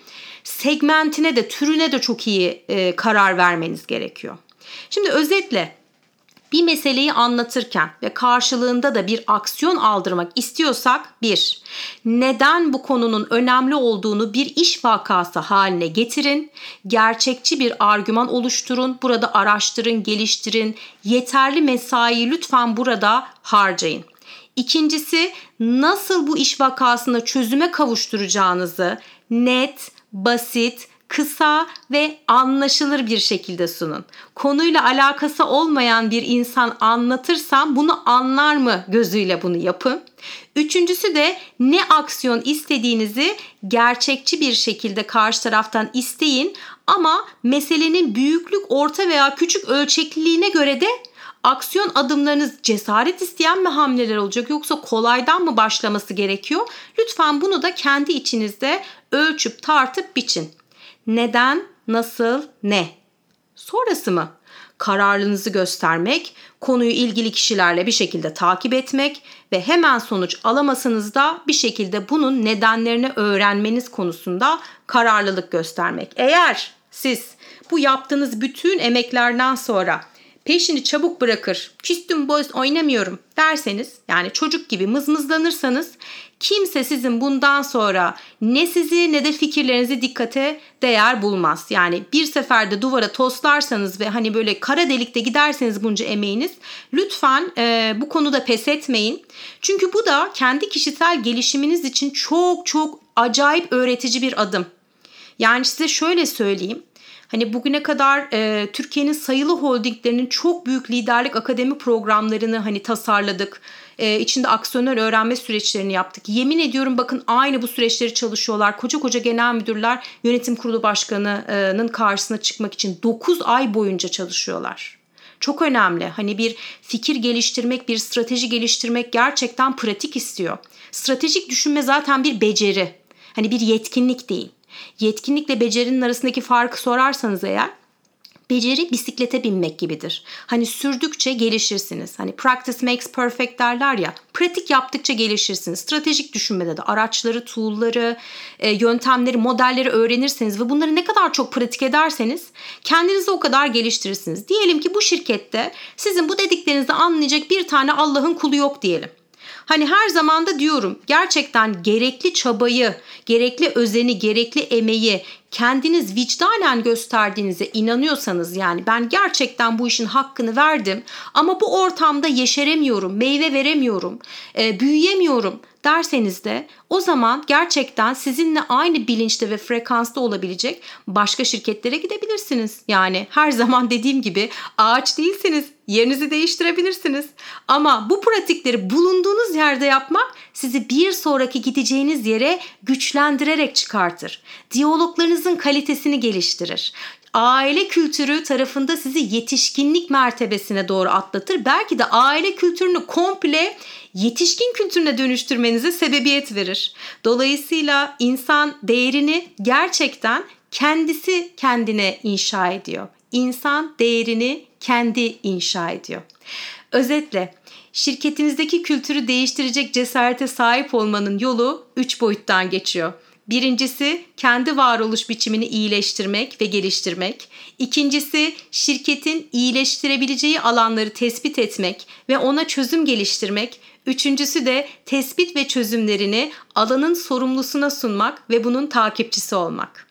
segmentine de türüne de çok iyi e, karar vermeniz gerekiyor. Şimdi özetle bir meseleyi anlatırken ve karşılığında da bir aksiyon aldırmak istiyorsak bir, neden bu konunun önemli olduğunu bir iş vakası haline getirin, gerçekçi bir argüman oluşturun, burada araştırın, geliştirin, yeterli mesai lütfen burada harcayın. İkincisi nasıl bu iş vakasında çözüme kavuşturacağınızı net, basit, kısa ve anlaşılır bir şekilde sunun. Konuyla alakası olmayan bir insan anlatırsam bunu anlar mı gözüyle bunu yapın. Üçüncüsü de ne aksiyon istediğinizi gerçekçi bir şekilde karşı taraftan isteyin ama meselenin büyüklük, orta veya küçük ölçekliliğine göre de aksiyon adımlarınız cesaret isteyen mi hamleler olacak yoksa kolaydan mı başlaması gerekiyor? Lütfen bunu da kendi içinizde ölçüp tartıp biçin. Neden, nasıl, ne? Sonrası mı? Kararlılığınızı göstermek, konuyu ilgili kişilerle bir şekilde takip etmek ve hemen sonuç alamasanız da bir şekilde bunun nedenlerini öğrenmeniz konusunda kararlılık göstermek. Eğer siz bu yaptığınız bütün emeklerden sonra peşini çabuk bırakır, küstüm boz oynamıyorum derseniz yani çocuk gibi mızmızlanırsanız kimse sizin bundan sonra ne sizi ne de fikirlerinizi dikkate değer bulmaz. Yani bir seferde duvara toslarsanız ve hani böyle kara delikte giderseniz bunca emeğiniz lütfen e, bu konuda pes etmeyin. Çünkü bu da kendi kişisel gelişiminiz için çok çok acayip öğretici bir adım. Yani size şöyle söyleyeyim. Hani bugüne kadar e, Türkiye'nin sayılı holdinglerinin çok büyük liderlik akademi programlarını hani tasarladık. E, içinde aksiyonel öğrenme süreçlerini yaptık. Yemin ediyorum bakın aynı bu süreçleri çalışıyorlar. Koca koca genel müdürler yönetim kurulu başkanının karşısına çıkmak için 9 ay boyunca çalışıyorlar. Çok önemli. Hani bir fikir geliştirmek, bir strateji geliştirmek gerçekten pratik istiyor. Stratejik düşünme zaten bir beceri. Hani bir yetkinlik değil. Yetkinlikle becerinin arasındaki farkı sorarsanız eğer beceri bisiklete binmek gibidir. Hani sürdükçe gelişirsiniz. Hani practice makes perfect derler ya. Pratik yaptıkça gelişirsiniz. Stratejik düşünmede de araçları, tool'ları, e, yöntemleri, modelleri öğrenirseniz ve bunları ne kadar çok pratik ederseniz kendinizi o kadar geliştirirsiniz. Diyelim ki bu şirkette sizin bu dediklerinizi anlayacak bir tane Allah'ın kulu yok diyelim. Hani her zaman da diyorum gerçekten gerekli çabayı, gerekli özeni, gerekli emeği kendiniz vicdanen gösterdiğinize inanıyorsanız yani ben gerçekten bu işin hakkını verdim ama bu ortamda yeşeremiyorum, meyve veremiyorum, e, büyüyemiyorum derseniz de o zaman gerçekten sizinle aynı bilinçte ve frekansta olabilecek başka şirketlere gidebilirsiniz. Yani her zaman dediğim gibi ağaç değilsiniz. Yerinizi değiştirebilirsiniz. Ama bu pratikleri bulunduğunuz yerde yapmak sizi bir sonraki gideceğiniz yere güçlendirerek çıkartır. Diyaloglarınızın kalitesini geliştirir aile kültürü tarafında sizi yetişkinlik mertebesine doğru atlatır. Belki de aile kültürünü komple yetişkin kültürüne dönüştürmenize sebebiyet verir. Dolayısıyla insan değerini gerçekten kendisi kendine inşa ediyor. İnsan değerini kendi inşa ediyor. Özetle şirketinizdeki kültürü değiştirecek cesarete sahip olmanın yolu 3 boyuttan geçiyor. Birincisi kendi varoluş biçimini iyileştirmek ve geliştirmek. İkincisi şirketin iyileştirebileceği alanları tespit etmek ve ona çözüm geliştirmek. Üçüncüsü de tespit ve çözümlerini alanın sorumlusuna sunmak ve bunun takipçisi olmak.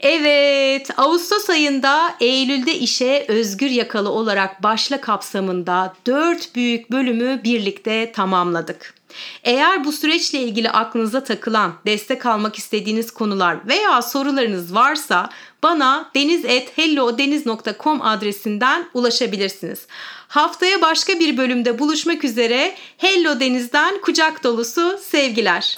Evet, Ağustos ayında Eylül'de işe özgür yakalı olarak başla kapsamında dört büyük bölümü birlikte tamamladık. Eğer bu süreçle ilgili aklınıza takılan, destek almak istediğiniz konular veya sorularınız varsa bana deniz.hellodeniz.com adresinden ulaşabilirsiniz. Haftaya başka bir bölümde buluşmak üzere. Hello Deniz'den kucak dolusu sevgiler.